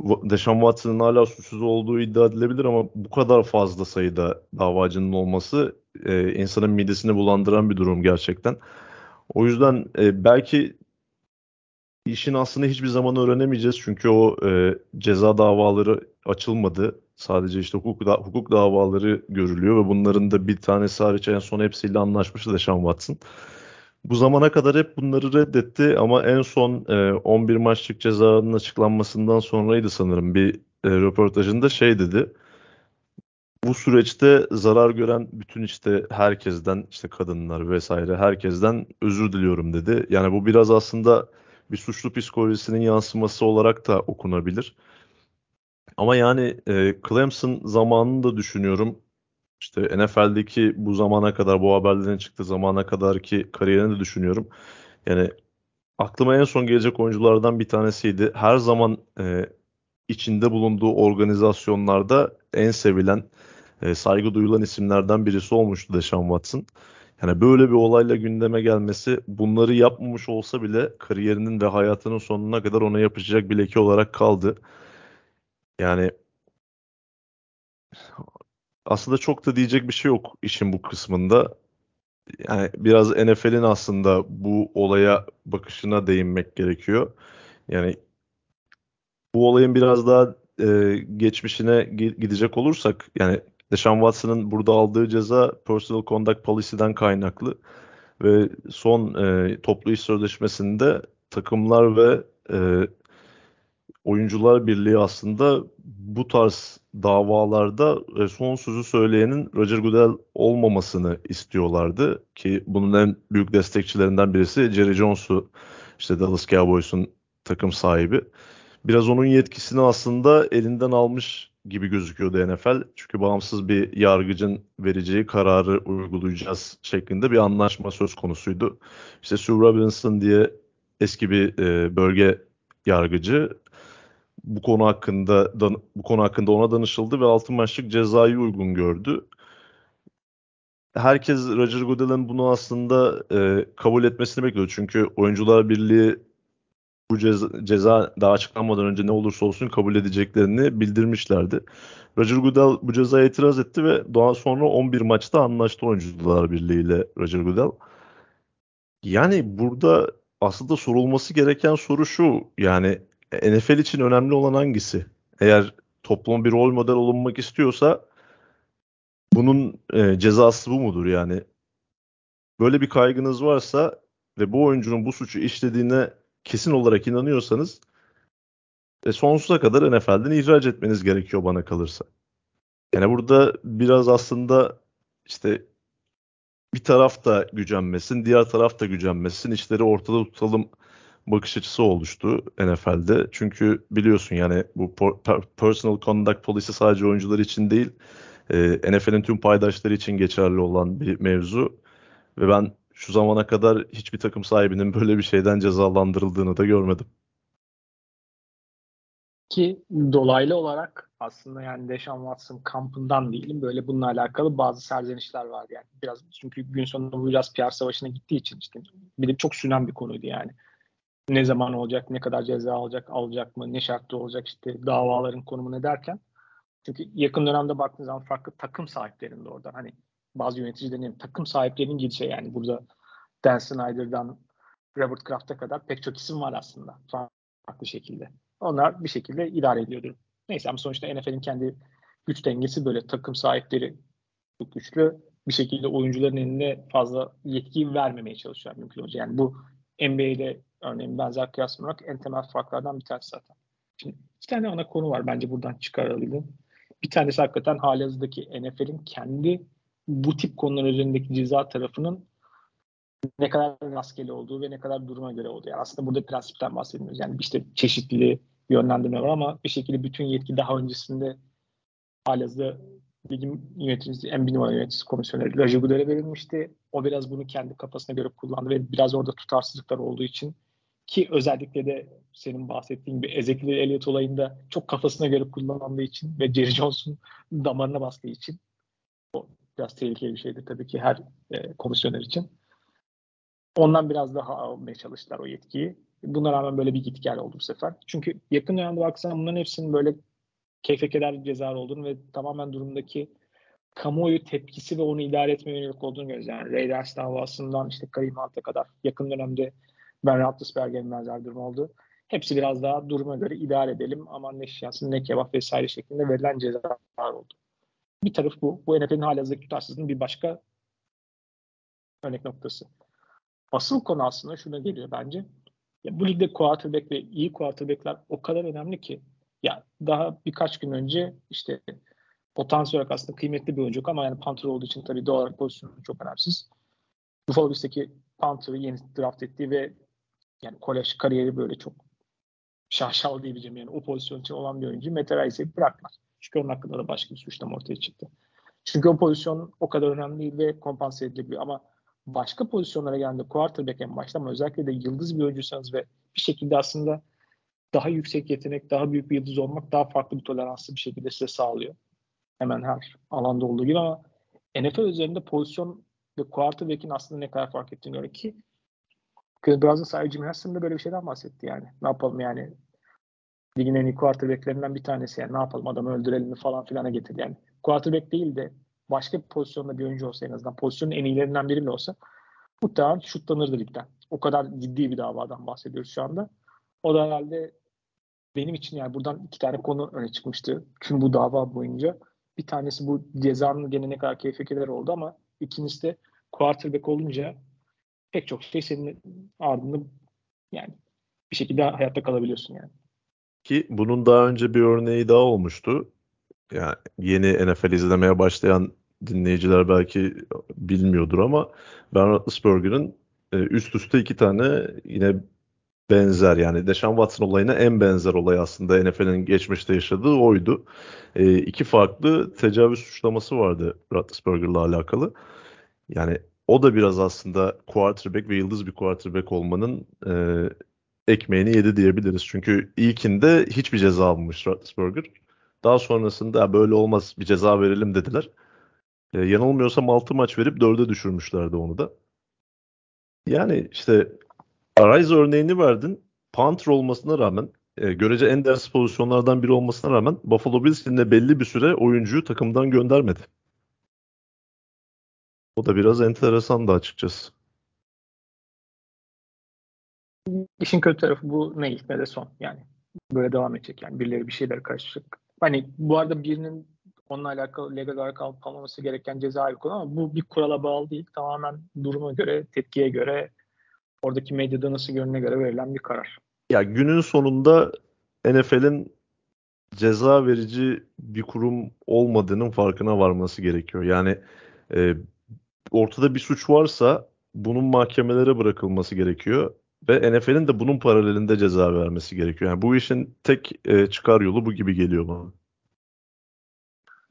Deshaun Watson'ın hala suçsuz olduğu iddia edilebilir ama bu kadar fazla sayıda davacının olması e, insanın midesini bulandıran bir durum gerçekten. O yüzden e, belki işin aslında hiçbir zaman öğrenemeyeceğiz çünkü o e, ceza davaları açılmadı. Sadece işte hukuk da, hukuk davaları görülüyor ve bunların da bir tanesi hariç en son hepsiyle anlaşmıştı Deshaun Watson. Bu zamana kadar hep bunları reddetti ama en son e, 11 maçlık cezanın açıklanmasından sonraydı sanırım bir e, röportajında şey dedi. Bu süreçte zarar gören bütün işte herkesten işte kadınlar vesaire herkesten özür diliyorum dedi. Yani bu biraz aslında bir suçlu psikolojisinin yansıması olarak da okunabilir. Ama yani e, Clemson zamanını da düşünüyorum. İşte NFL'deki bu zamana kadar bu haberlerin çıktığı zamana kadar ki kariyerini de düşünüyorum. Yani aklıma en son gelecek oyunculardan bir tanesiydi. Her zaman e, içinde bulunduğu organizasyonlarda en sevilen, e, saygı duyulan isimlerden birisi olmuştu Deshaun Watson. Yani böyle bir olayla gündeme gelmesi bunları yapmamış olsa bile kariyerinin ve hayatının sonuna kadar ona yapacak bir leke olarak kaldı. Yani aslında çok da diyecek bir şey yok işin bu kısmında. Yani biraz NFL'in aslında bu olaya bakışına değinmek gerekiyor. Yani bu olayın biraz daha e, geçmişine gidecek olursak yani Deshaun Watson'ın burada aldığı ceza Personal Conduct Policy'den kaynaklı ve son e, toplu iş sözleşmesinde takımlar ve e, Oyuncular Birliği aslında bu tarz davalarda e, son sözü söyleyenin Roger Goodell olmamasını istiyorlardı ki bunun en büyük destekçilerinden birisi Jerry Jones'u işte Dallas Cowboys'un takım sahibi. Biraz onun yetkisini aslında elinden almış gibi gözüküyordu NFL. Çünkü bağımsız bir yargıcın vereceği kararı uygulayacağız şeklinde bir anlaşma söz konusuydu. İşte Sue Robinson diye eski bir e, bölge yargıcı bu konu hakkında dan, bu konu hakkında ona danışıldı ve 6 maçlık cezayı uygun gördü. Herkes Roger Goodell'in bunu aslında e, kabul etmesini bekliyor. Çünkü Oyuncular Birliği bu ceza, ceza daha açıklanmadan önce ne olursa olsun kabul edeceklerini bildirmişlerdi. Roger Goodell bu cezaya itiraz etti ve daha sonra 11 maçta anlaştı oyuncular birliğiyle Roger Goodell. Yani burada aslında sorulması gereken soru şu. Yani NFL için önemli olan hangisi? Eğer toplum bir rol model olunmak istiyorsa bunun e, cezası bu mudur yani? Böyle bir kaygınız varsa ve bu oyuncunun bu suçu işlediğine kesin olarak inanıyorsanız e, sonsuza kadar NFL'den ihraç etmeniz gerekiyor bana kalırsa. Yani burada biraz aslında işte bir taraf da gücenmesin, diğer taraf da gücenmesin, işleri ortada tutalım bakış açısı oluştu NFL'de. Çünkü biliyorsun yani bu personal conduct polisi sadece oyuncular için değil, e, NFL'in tüm paydaşları için geçerli olan bir mevzu. Ve ben şu zamana kadar hiçbir takım sahibinin böyle bir şeyden cezalandırıldığını da görmedim. Ki dolaylı olarak aslında yani Deshaun Watson kampından değilim. Böyle bununla alakalı bazı serzenişler var yani. Biraz çünkü gün sonunda bu biraz PR savaşına gittiği için işte bir de çok sünen bir konuydu yani. Ne zaman olacak, ne kadar ceza alacak, alacak mı, ne şartlı olacak işte davaların konumu ne derken. Çünkü yakın dönemde baktığınız zaman farklı takım sahiplerinde oradan hani bazı yöneticilerin takım sahiplerinin gidişe yani burada Dan Snyder'dan Robert Kraft'a kadar pek çok isim var aslında farklı şekilde. Onlar bir şekilde idare ediyordur. Neyse ama sonuçta NFL'in kendi güç dengesi böyle takım sahipleri çok güçlü bir şekilde oyuncuların eline fazla yetki vermemeye çalışıyor mümkün olunca. Yani bu NBA'de örneğin benzer kıyas olarak en temel farklardan bir tanesi zaten. Şimdi iki tane ana konu var bence buradan çıkaralım. Bir tanesi hakikaten halihazırdaki NFL'in kendi bu tip konular üzerindeki ceza tarafının ne kadar rastgele olduğu ve ne kadar duruma göre olduğu. Yani aslında burada prensipten bahsediyoruz. Yani işte çeşitli yönlendirme var ama bir şekilde bütün yetki daha öncesinde halihazırda ligin yöneticisi, en bir numaralı yöneticisi komisyoneri Rajaguda'ya verilmişti. O biraz bunu kendi kafasına göre kullandı ve biraz orada tutarsızlıklar olduğu için ki özellikle de senin bahsettiğin gibi Ezekiel Elliott olayında çok kafasına göre kullanıldığı için ve Jerry Jones'un damarına bastığı için o biraz tehlikeli bir şeydir tabii ki her e, komisyoner için. Ondan biraz daha almaya çalıştılar o yetkiyi. Buna rağmen böyle bir git gel oldu bu sefer. Çünkü yakın dönemde baksan bunların hepsinin böyle keyfe keder ceza olduğunu ve tamamen durumdaki kamuoyu tepkisi ve onu idare etmeye yönelik olduğunu görüyoruz. Yani Raiders davasından işte Karim Hunt'a kadar yakın dönemde Ben Roethlisberger'in benzer durum oldu. Hepsi biraz daha duruma göre idare edelim. Aman ne şansın ne kebap vesaire şeklinde verilen cezalar oldu. Bir taraf bu. Bu NFL'in halihazırdaki tutarsızlığının bir başka örnek noktası. Asıl konu aslında şuna geliyor bence. Ya bu ligde quarterback ve iyi quarterbackler o kadar önemli ki ya daha birkaç gün önce işte potansiyel olarak aslında kıymetli bir oyuncu ama yani Panther olduğu için tabii doğal olarak pozisyonu çok önemsiz. Buffalo Bills'teki Panther'ı yeni draft ettiği ve yani kolej kariyeri böyle çok şaşal diyebileceğim yani o pozisyon için olan bir oyuncu Mete Rice'i bırakmaz. Çünkü onun hakkında da başka bir suçlama ortaya çıktı. Çünkü o pozisyon o kadar önemli değil ve kompanse edilebiliyor ama başka pozisyonlara geldiğinde quarterback en başta ama özellikle de yıldız bir oyuncuysanız ve bir şekilde aslında daha yüksek yetenek, daha büyük bir yıldız olmak daha farklı bir toleranslı bir şekilde size sağlıyor. Hemen her alanda olduğu gibi ama NFL üzerinde pozisyon ve quarterback'in aslında ne kadar fark ettiğini görüyor ki Birazdan sahibi Jimmy Hassan da böyle bir şeyden bahsetti yani. Ne yapalım yani ligin en iyi quarterbacklerinden bir tanesi yani ne yapalım adamı öldürelim mi falan filana getirdi yani. Quarterback değil de başka bir pozisyonda bir oyuncu olsa en azından pozisyonun en iyilerinden biri bile olsa muhtemelen şutlanırdı ligden. O kadar ciddi bir davadan bahsediyoruz şu anda. O da herhalde benim için yani buradan iki tane konu öne çıkmıştı. Tüm bu dava boyunca. Bir tanesi bu cezanın gene ne kadar keyfe oldu ama ikincisi de quarterback olunca pek çok şey senin ardında yani bir şekilde hayatta kalabiliyorsun yani. Ki bunun daha önce bir örneği daha olmuştu. Yani yeni NFL izlemeye başlayan dinleyiciler belki bilmiyordur ama Ben Roethlisberger'ın e, üst üste iki tane yine benzer yani Deshaun Watson olayına en benzer olay aslında NFL'in geçmişte yaşadığı oydu. E, iki farklı tecavüz suçlaması vardı Roethlisberger'la alakalı. Yani o da biraz aslında quarterback ve yıldız bir quarterback olmanın e, ekmeğini yedi diyebiliriz. Çünkü ilkinde hiçbir ceza almamış Roethlisberger. Daha sonrasında böyle olmaz bir ceza verelim dediler. E, yanılmıyorsam 6 maç verip 4'e düşürmüşlerdi onu da. Yani işte Arise örneğini verdin. punter olmasına rağmen e, görece en ders pozisyonlardan biri olmasına rağmen Buffalo Bills yine belli bir süre oyuncuyu takımdan göndermedi. O da biraz enteresan da açıkçası. İşin kötü tarafı bu ne ilk ne de son. Yani böyle devam edecek. Yani birileri bir şeyler karışacak. Hani bu arada birinin onunla alakalı legal olarak alıp almaması gereken ceza konu ama bu bir kurala bağlı değil. Tamamen duruma göre, tepkiye göre, oradaki medyada nasıl görüne göre verilen bir karar. Ya günün sonunda NFL'in ceza verici bir kurum olmadığının farkına varması gerekiyor. Yani e, ortada bir suç varsa bunun mahkemelere bırakılması gerekiyor ve NFL'in de bunun paralelinde ceza vermesi gerekiyor. Yani bu işin tek e, çıkar yolu bu gibi geliyor bana.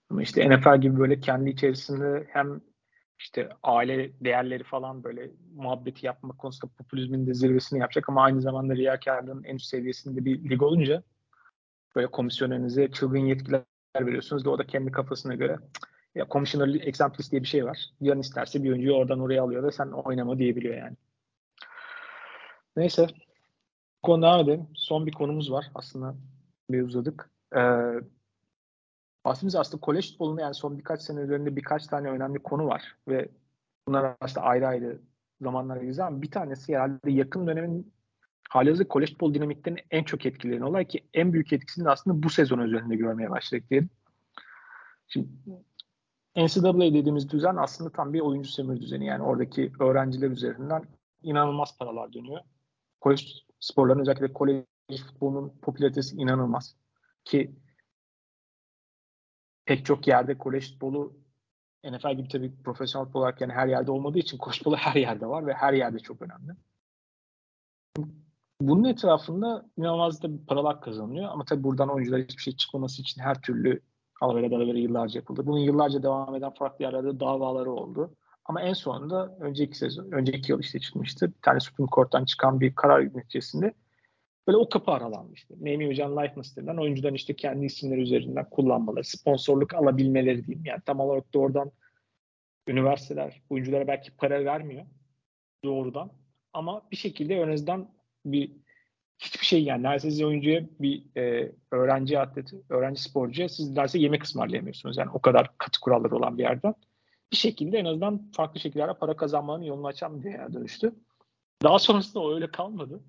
Ama işte NFL gibi böyle kendi içerisinde hem işte aile değerleri falan böyle muhabbeti yapmak konusunda popülizmin de zirvesini yapacak ama aynı zamanda riyakarlığın en üst seviyesinde bir lig olunca böyle komisyonerinize çılgın yetkiler veriyorsunuz da o da kendi kafasına göre ya commissioner exemplis diye bir şey var. Yan isterse bir oyuncuyu oradan oraya alıyor ve sen oynama diyebiliyor yani. Neyse. Konu devam edelim. Son bir konumuz var. Aslında bir uzadık. Ee, bahsimiz aslında kolej futbolunda yani son birkaç sene üzerinde birkaç tane önemli konu var ve bunlar aslında ayrı ayrı zamanlar güzel ama bir tanesi herhalde yakın dönemin halihazırda kolej futbol dinamiklerinin en çok etkileyen olay ki en büyük etkisini aslında bu sezon üzerinde görmeye başladık diyelim. Şimdi NCAA dediğimiz düzen aslında tam bir oyuncu sömürü düzeni. Yani oradaki öğrenciler üzerinden inanılmaz paralar dönüyor. Kolej sporlarının özellikle kolej futbolunun popülaritesi inanılmaz. Ki pek çok yerde kolej futbolu NFL gibi tabii profesyonel futbol olarak yani her yerde olmadığı için kolej futbolu her yerde var ve her yerde çok önemli. Bunun etrafında inanılmaz da paralar kazanılıyor ama tabii buradan oyuncular hiçbir şey çıkmaması için her türlü alavere dalavere yıllarca yapıldı. Bunun yıllarca devam eden farklı yerlerde davaları oldu. Ama en sonunda önceki sezon, önceki yıl işte çıkmıştı. Bir tane Supreme Court'tan çıkan bir karar neticesinde böyle o kapı aralanmıştı. Name Hocam Likeness denilen oyuncudan işte kendi isimleri üzerinden kullanmaları, sponsorluk alabilmeleri diyeyim. Yani tam olarak doğrudan üniversiteler oyunculara belki para vermiyor doğrudan. Ama bir şekilde en azından bir hiçbir şey yani neredeyse oyuncuya bir e, öğrenci atleti, öğrenci sporcuya siz derse yemek ısmarlayamıyorsunuz. Yani o kadar katı kuralları olan bir yerden. Bir şekilde en azından farklı şekillerde para kazanmanın yolunu açan bir dünyaya dönüştü. Daha sonrasında o öyle kalmadı.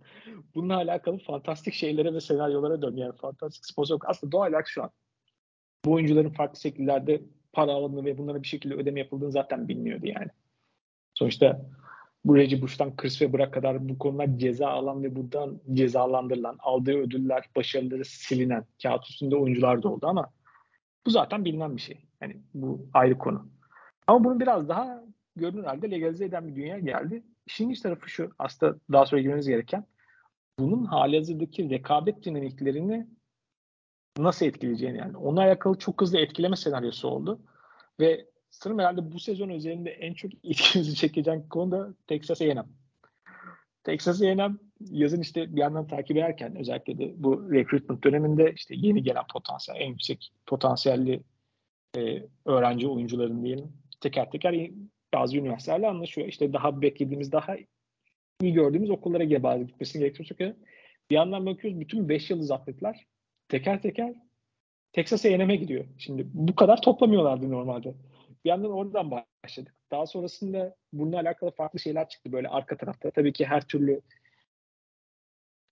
Bununla alakalı fantastik şeylere ve senaryolara dön. Yani fantastik sponsor aslında doğal olarak şu an bu oyuncuların farklı şekillerde para alındığını ve bunlara bir şekilde ödeme yapıldığını zaten bilmiyordu yani. Sonuçta bu Reggie Bush'tan Chris Webber'a kadar bu konular ceza alan ve buradan cezalandırılan, aldığı ödüller, başarıları silinen kağıt üstünde oyuncular da oldu ama bu zaten bilinen bir şey. Yani bu ayrı konu. Ama bunu biraz daha görünür halde legalize eden bir dünya geldi. İşin iç tarafı şu, aslında daha sonra girmeniz gereken bunun hali hazırdaki rekabet dinamiklerini nasıl etkileyeceğini yani. Onunla alakalı çok hızlı etkileme senaryosu oldu. Ve sanırım herhalde bu sezon üzerinde en çok ilginizi çekeceğin konu da Texas A&M. Texas A&M yazın işte bir yandan takip ederken özellikle de bu recruitment döneminde işte yeni gelen potansiyel, en yüksek potansiyelli e, öğrenci oyuncuların diyelim teker teker bazı üniversitelerle anlaşıyor. İşte daha beklediğimiz, daha iyi gördüğümüz okullara gebe gitmesini gerekiyor. Bir yandan bakıyoruz bütün 5 yıldız atletler teker teker Texas A&M'e gidiyor. Şimdi bu kadar toplamıyorlardı normalde. Bir yandan oradan başladık. Daha sonrasında bununla alakalı farklı şeyler çıktı böyle arka tarafta. Tabii ki her türlü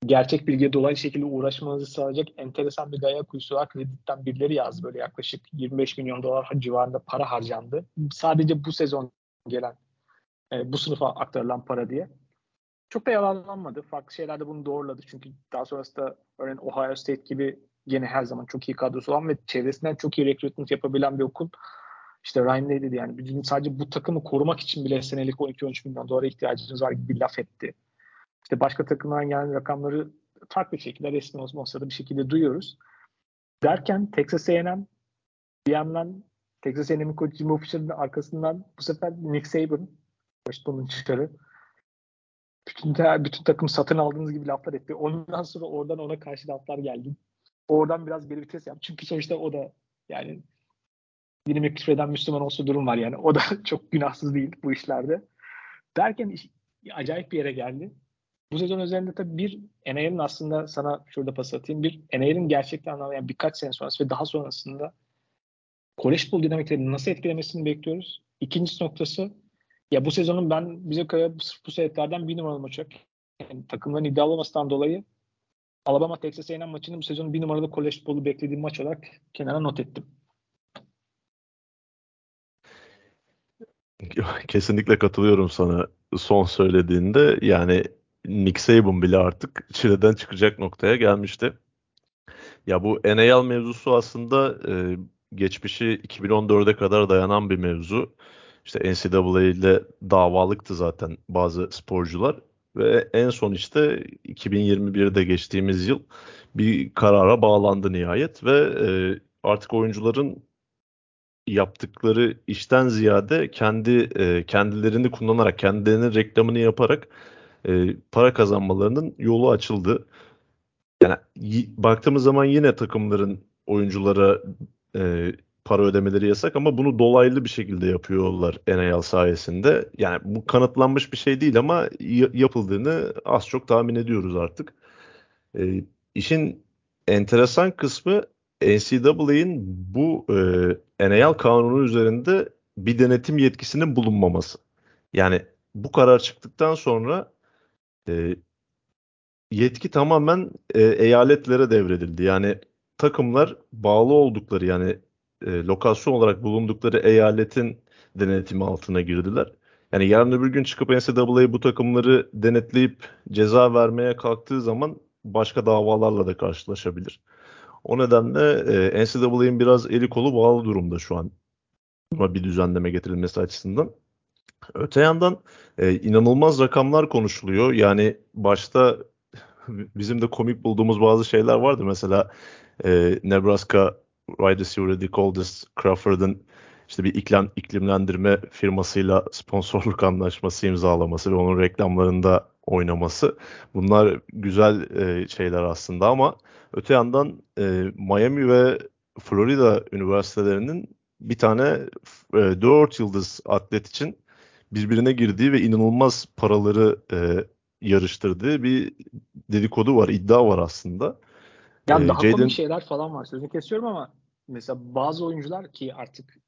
gerçek bilgiye dolaylı şekilde uğraşmanızı sağlayacak enteresan bir gaya kuyusu var. Kreditten birileri yazdı. Böyle yaklaşık 25 milyon dolar civarında para harcandı. Sadece bu sezon gelen e, bu sınıfa aktarılan para diye. Çok da yalanlanmadı. Farklı şeyler de bunu doğruladı. Çünkü daha sonrasında örneğin Ohio State gibi yine her zaman çok iyi kadrosu olan ve çevresinden çok iyi recruitment yapabilen bir okul. İşte Ryan Day dedi yani bizim sadece bu takımı korumak için bile senelik 12-13 milyon dolara ihtiyacımız var gibi bir laf etti. İşte başka takımlardan gelen rakamları farklı şekilde resmi olsa da bir şekilde duyuyoruz. Derken Texas A&M yandan Texas A&M'in koçu Jimbo Fisher'ın arkasından bu sefer Nick Saban Washington'un çıkarı bütün, bütün takım satın aldığınız gibi laflar etti. Ondan sonra oradan ona karşı laflar geldi. Oradan biraz geri vites yap. Çünkü sonuçta o da yani dinime küfreden Müslüman olsa durum var yani. O da çok günahsız değil bu işlerde. Derken iş, acayip bir yere geldi. bu sezon üzerinde tabii bir NAL'in aslında sana şurada pas atayım. Bir NAL'in gerçekten anlamda yani birkaç sene sonrası ve daha sonrasında college ball dinamiklerini nasıl etkilemesini bekliyoruz. İkincisi noktası ya bu sezonun ben bize göre bu sebeplerden bir numaralı maçı. Yani takımların iddialı dolayı Alabama Texas A&M maçının bu sezonun bir numaralı college ball'u beklediğim maç olarak kenara not ettim. Kesinlikle katılıyorum sana son söylediğinde. Yani Nick Saban bile artık çileden çıkacak noktaya gelmişti. Ya bu NAL mevzusu aslında e, geçmişi 2014'e kadar dayanan bir mevzu. İşte NCAA ile davalıktı zaten bazı sporcular ve en son işte 2021'de geçtiğimiz yıl bir karara bağlandı nihayet ve e, artık oyuncuların yaptıkları işten ziyade kendi e, kendilerini kullanarak, kendilerinin reklamını yaparak e, para kazanmalarının yolu açıldı. Yani baktığımız zaman yine takımların oyunculara e, para ödemeleri yasak ama bunu dolaylı bir şekilde yapıyorlar NAL sayesinde. Yani bu kanıtlanmış bir şey değil ama yapıldığını az çok tahmin ediyoruz artık. E, işin enteresan kısmı NCAA'nin bu e, NAL kanunu üzerinde bir denetim yetkisinin bulunmaması. Yani bu karar çıktıktan sonra e, yetki tamamen e, eyaletlere devredildi. Yani takımlar bağlı oldukları yani e, lokasyon olarak bulundukları eyaletin denetimi altına girdiler. Yani yarın öbür gün çıkıp NCAA bu takımları denetleyip ceza vermeye kalktığı zaman başka davalarla da karşılaşabilir. O nedenle e, NCAA'nin biraz eli kolu bağlı durumda şu an. Bir düzenleme getirilmesi açısından. Öte yandan e, inanılmaz rakamlar konuşuluyor. Yani başta bizim de komik bulduğumuz bazı şeyler vardı. Mesela e, Nebraska wide receiver Dick Aldis Crawford'ın işte bir iklim, iklimlendirme firmasıyla sponsorluk anlaşması imzalaması ve onun reklamlarında oynaması. Bunlar güzel e, şeyler aslında ama öte yandan e, Miami ve Florida üniversitelerinin bir tane e, 4 yıldız atlet için birbirine girdiği ve inanılmaz paraları e, yarıştırdığı bir dedikodu var, iddia var aslında. Ya ee, daha Jayden... komik şeyler falan var. Sözünü kesiyorum ama mesela bazı oyuncular ki artık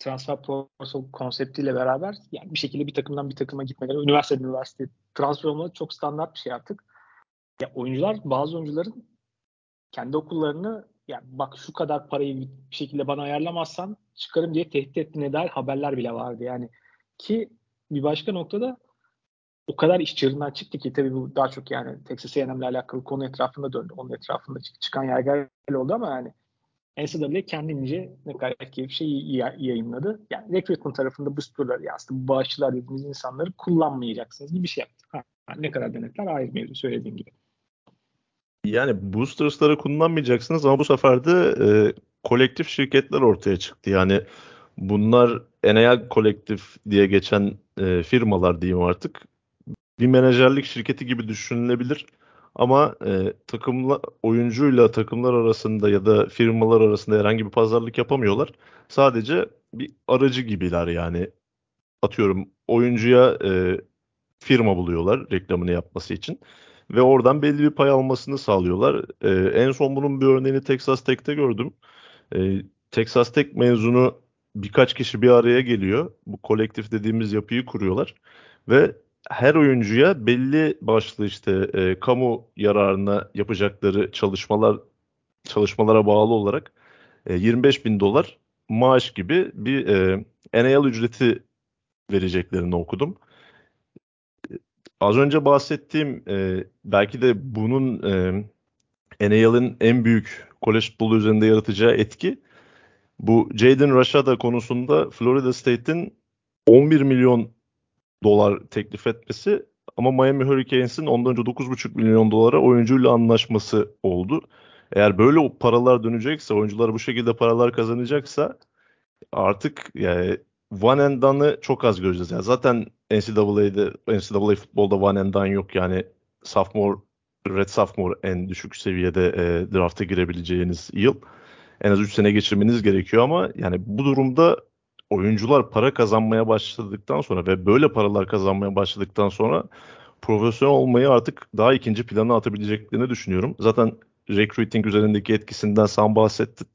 transfer portal konseptiyle beraber yani bir şekilde bir takımdan bir takıma gitmeleri, üniversite üniversite transfer olmaları çok standart bir şey artık. Ya oyuncular bazı oyuncuların kendi okullarını ya bak şu kadar parayı bir şekilde bana ayarlamazsan çıkarım diye tehdit ettiğine dair haberler bile vardı yani. Ki bir başka noktada o kadar iş çığırından çıktı ki tabii bu daha çok yani Texas A&M'le alakalı konu etrafında döndü. Onun etrafında çıkan yerler oldu ama yani NCAA kendince ne kadar keyif şey yayınladı. Yani recruitment tarafında bu sporları ya aslında bu bağışçılar dediğimiz insanları kullanmayacaksınız gibi bir şey yaptı. Ha, ne kadar denetler ayrı mevzu söylediğim gibi. Yani boosters'ları kullanmayacaksınız ama bu sefer de e, kolektif şirketler ortaya çıktı. Yani bunlar NAL kolektif diye geçen e, firmalar diyeyim artık. Bir menajerlik şirketi gibi düşünülebilir. Ama e, takımla oyuncuyla takımlar arasında ya da firmalar arasında herhangi bir pazarlık yapamıyorlar. Sadece bir aracı gibiler yani. Atıyorum oyuncuya e, firma buluyorlar reklamını yapması için ve oradan belli bir pay almasını sağlıyorlar. E, en son bunun bir örneğini Texas Tech'te gördüm. E, Texas Tech mezunu birkaç kişi bir araya geliyor. Bu kolektif dediğimiz yapıyı kuruyorlar ve her oyuncuya belli başlı işte e, kamu yararına yapacakları çalışmalar çalışmalara bağlı olarak e, 25 bin dolar maaş gibi bir e, NAL ücreti vereceklerini okudum. Az önce bahsettiğim e, belki de bunun e, NAL'in en büyük college futbolu üzerinde yaratacağı etki bu Jaden Rashada konusunda Florida State'in 11 milyon dolar teklif etmesi ama Miami Hurricanes'in ondan önce 9,5 milyon dolara oyuncuyla anlaşması oldu. Eğer böyle paralar dönecekse, oyuncular bu şekilde paralar kazanacaksa artık yani one and done'ı çok az göreceğiz. Yani zaten NCAA'de, NCAA futbolda one and done yok. Yani sophomore, red sophomore en düşük seviyede e, drafta girebileceğiniz yıl. En az 3 sene geçirmeniz gerekiyor ama yani bu durumda oyuncular para kazanmaya başladıktan sonra ve böyle paralar kazanmaya başladıktan sonra profesyonel olmayı artık daha ikinci plana atabileceklerini düşünüyorum. Zaten recruiting üzerindeki etkisinden sen bahsettin.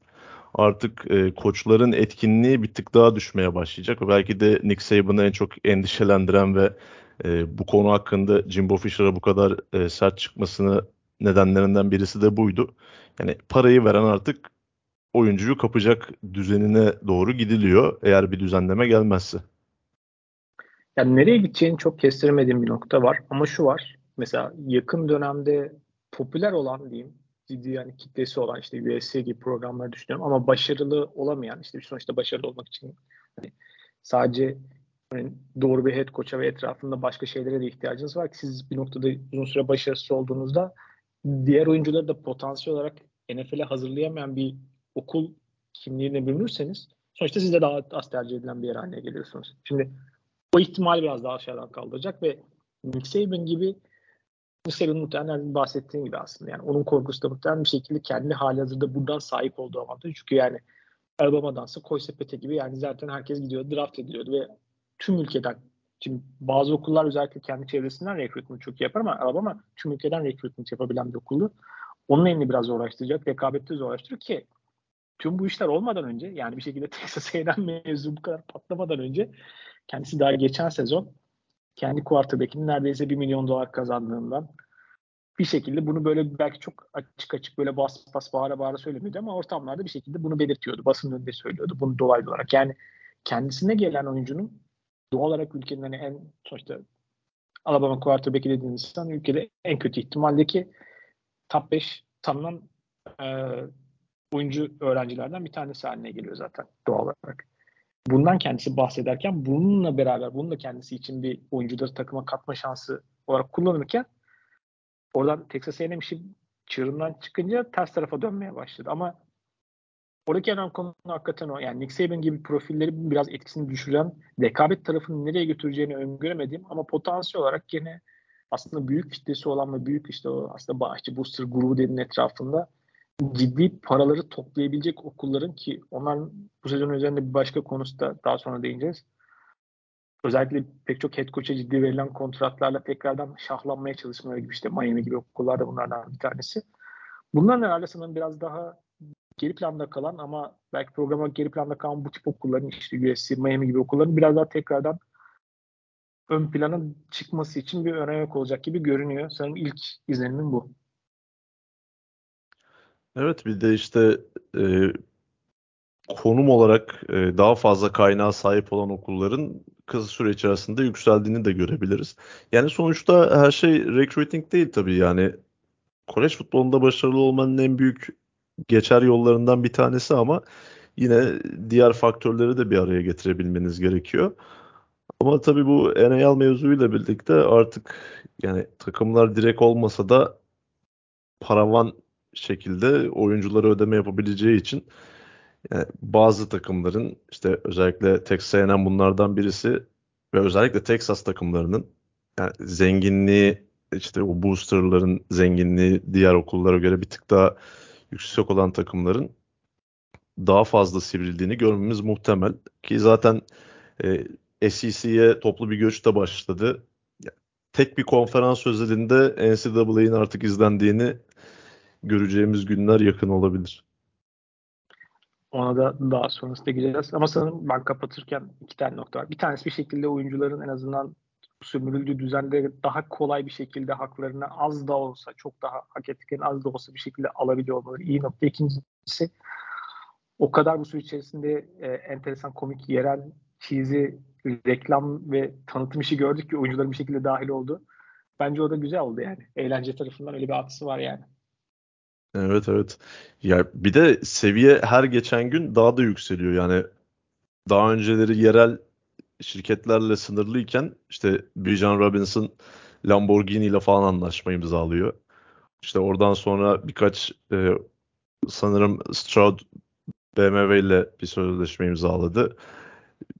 Artık e, koçların etkinliği bir tık daha düşmeye başlayacak. Belki de Nick Saban'ı en çok endişelendiren ve e, bu konu hakkında Jimbo Fisher'a bu kadar e, sert çıkmasını nedenlerinden birisi de buydu. Yani parayı veren artık oyuncuyu kapacak düzenine doğru gidiliyor eğer bir düzenleme gelmezse. Yani nereye gideceğini çok kestiremediğim bir nokta var ama şu var. Mesela yakın dönemde popüler olan diyeyim ciddi yani kitlesi olan işte USC gibi programları düşünüyorum ama başarılı olamayan işte sonuçta başarılı olmak için hani sadece hani doğru bir head coach'a ve etrafında başka şeylere de ihtiyacınız var ki siz bir noktada uzun süre başarısız olduğunuzda diğer oyuncuları da potansiyel olarak NFL'e hazırlayamayan bir okul kimliğine bürünürseniz sonuçta siz de daha az tercih edilen bir yer haline geliyorsunuz. Şimdi o ihtimal biraz daha aşağıdan kaldıracak ve Nick Saban gibi Nick Saban'ın muhtemelen bahsettiğim gibi aslında yani onun korkusu da muhtemelen bir şekilde kendi hali hazırda buradan sahip olduğu avantajı. Çünkü yani Alabama'dansa koy sepete gibi yani zaten herkes gidiyor draft ediliyordu ve tüm ülkeden Şimdi bazı okullar özellikle kendi çevresinden recruitment çok yapar ama Alabama tüm ülkeden recruitment yapabilen bir okuldu. Onun elini biraz zorlaştıracak. Rekabette zorlaştırır ki tüm bu işler olmadan önce yani bir şekilde Texas A&M mevzu bu kadar patlamadan önce kendisi daha geçen sezon kendi quarterback'inin neredeyse 1 milyon dolar kazandığından bir şekilde bunu böyle belki çok açık açık böyle bas bas bağıra bağıra söylemiyordu ama ortamlarda bir şekilde bunu belirtiyordu. Basın önünde söylüyordu bunu dolaylı olarak. Yani kendisine gelen oyuncunun doğal olarak ülkenin hani en sonuçta Alabama quarterback'i dediğiniz insan ülkede en kötü ihtimaldeki top 5 tanınan e, oyuncu öğrencilerden bir tanesi haline geliyor zaten doğal olarak. Bundan kendisi bahsederken bununla beraber bunu da kendisi için bir oyuncuları takıma katma şansı olarak kullanırken oradan Texas A&M işi çığırından çıkınca ters tarafa dönmeye başladı. Ama oradaki önemli konu hakikaten o. Yani Nick Saban gibi profilleri biraz etkisini düşüren, rekabet tarafını nereye götüreceğini öngöremediğim ama potansiyel olarak gene aslında büyük kitlesi olan ve büyük işte o aslında bağışçı booster grubu dediğin etrafında ciddi paraları toplayabilecek okulların ki onlar bu sezon üzerinde bir başka konusu da daha sonra değineceğiz. Özellikle pek çok head coach'a ciddi verilen kontratlarla tekrardan şahlanmaya çalışmaları gibi işte Miami gibi okullar da bunlardan bir tanesi. Bunların herhalde sanırım biraz daha geri planda kalan ama belki programa geri planda kalan bu tip okulların işte USC, Miami gibi okulların biraz daha tekrardan ön plana çıkması için bir önayak olacak gibi görünüyor. Sanırım ilk izlenimim bu. Evet bir de işte e, konum olarak e, daha fazla kaynağa sahip olan okulların kısa süre içerisinde yükseldiğini de görebiliriz. Yani sonuçta her şey recruiting değil tabii yani kolej futbolunda başarılı olmanın en büyük geçer yollarından bir tanesi ama yine diğer faktörleri de bir araya getirebilmeniz gerekiyor. Ama tabii bu NAL mevzuyla birlikte artık yani takımlar direkt olmasa da paravan şekilde oyunculara ödeme yapabileceği için yani bazı takımların işte özellikle Texas A&M bunlardan birisi ve özellikle Texas takımlarının yani zenginliği işte o boosterların zenginliği diğer okullara göre bir tık daha yüksek olan takımların daha fazla sivrildiğini görmemiz muhtemel ki zaten e, SEC'ye toplu bir göç de başladı. Tek bir konferans özelinde NCAA'nin artık izlendiğini göreceğimiz günler yakın olabilir. Ona da daha sonrasında gireceğiz. Ama sanırım ben kapatırken iki tane nokta var. Bir tanesi bir şekilde oyuncuların en azından sömürüldüğü düzende daha kolay bir şekilde haklarını az da olsa, çok daha hak ettiklerini az da olsa bir şekilde alabiliyor olmaları iyi nokta. İkincisi o kadar bu süreç içerisinde e, enteresan, komik, yerel, cheesy reklam ve tanıtım işi gördük ki oyuncuların bir şekilde dahil oldu. Bence o da güzel oldu yani. Eğlence tarafından öyle bir atısı var yani. Evet evet. Ya bir de seviye her geçen gün daha da yükseliyor. Yani daha önceleri yerel şirketlerle sınırlıyken işte Bijan Robinson Lamborghini ile falan anlaşma imzalıyor. İşte oradan sonra birkaç e, sanırım Stroud BMW ile bir sözleşme imzaladı.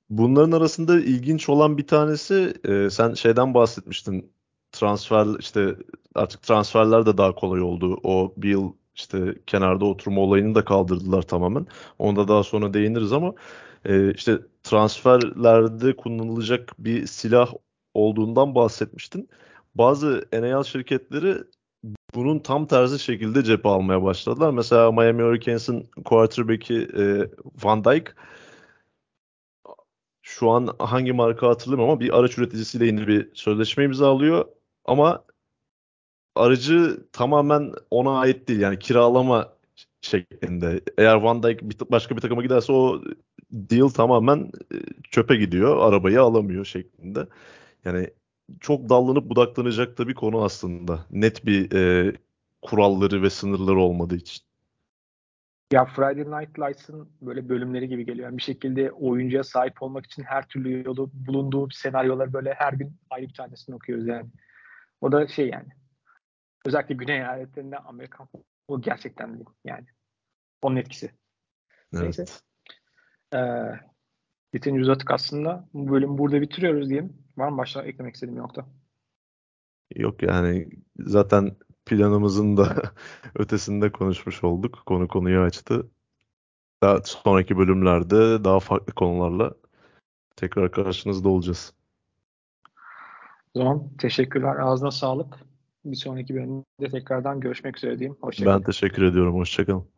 Bunların arasında ilginç olan bir tanesi e, sen şeyden bahsetmiştin. Transfer işte artık transferler de daha kolay oldu. O bir yıl işte kenarda oturma olayını da kaldırdılar tamamen. Onda daha sonra değiniriz ama e, işte transferlerde kullanılacak bir silah olduğundan bahsetmiştin. bazı NAL şirketleri bunun tam tersi şekilde cephe almaya başladılar. Mesela Miami Hurricanes'in quarterback'i e, Van Dyke şu an hangi marka hatırlamıyorum ama bir araç üreticisiyle yeni bir sözleşme imzalıyor. Ama aracı tamamen ona ait değil. Yani kiralama şeklinde. Eğer Van Dijk başka bir takıma giderse o deal tamamen e, çöpe gidiyor. Arabayı alamıyor şeklinde. Yani çok dallanıp budaklanacak da bir konu aslında. Net bir e, kuralları ve sınırları olmadığı için. Ya Friday Night Lights'ın böyle bölümleri gibi geliyor. Yani bir şekilde oyuncuya sahip olmak için her türlü yolu bulunduğu senaryolar böyle her gün ayrı bir tanesini okuyoruz yani. O da şey yani. Özellikle Güney eyaletlerinde Amerikan futbolu gerçekten değil yani. Onun etkisi. Evet. Neyse. Ee, yeterince uzattık aslında. Bu bölümü burada bitiriyoruz diyeyim. Var mı başka eklemek istediğim nokta? Yok yani zaten planımızın da ötesinde konuşmuş olduk. Konu konuyu açtı. Daha sonraki bölümlerde daha farklı konularla tekrar karşınızda olacağız. O zaman teşekkürler. Ağzına sağlık. Bir sonraki bölümde tekrardan görüşmek üzere diyeyim. Hoşçakalın. Ben teşekkür ediyorum. Hoşçakalın.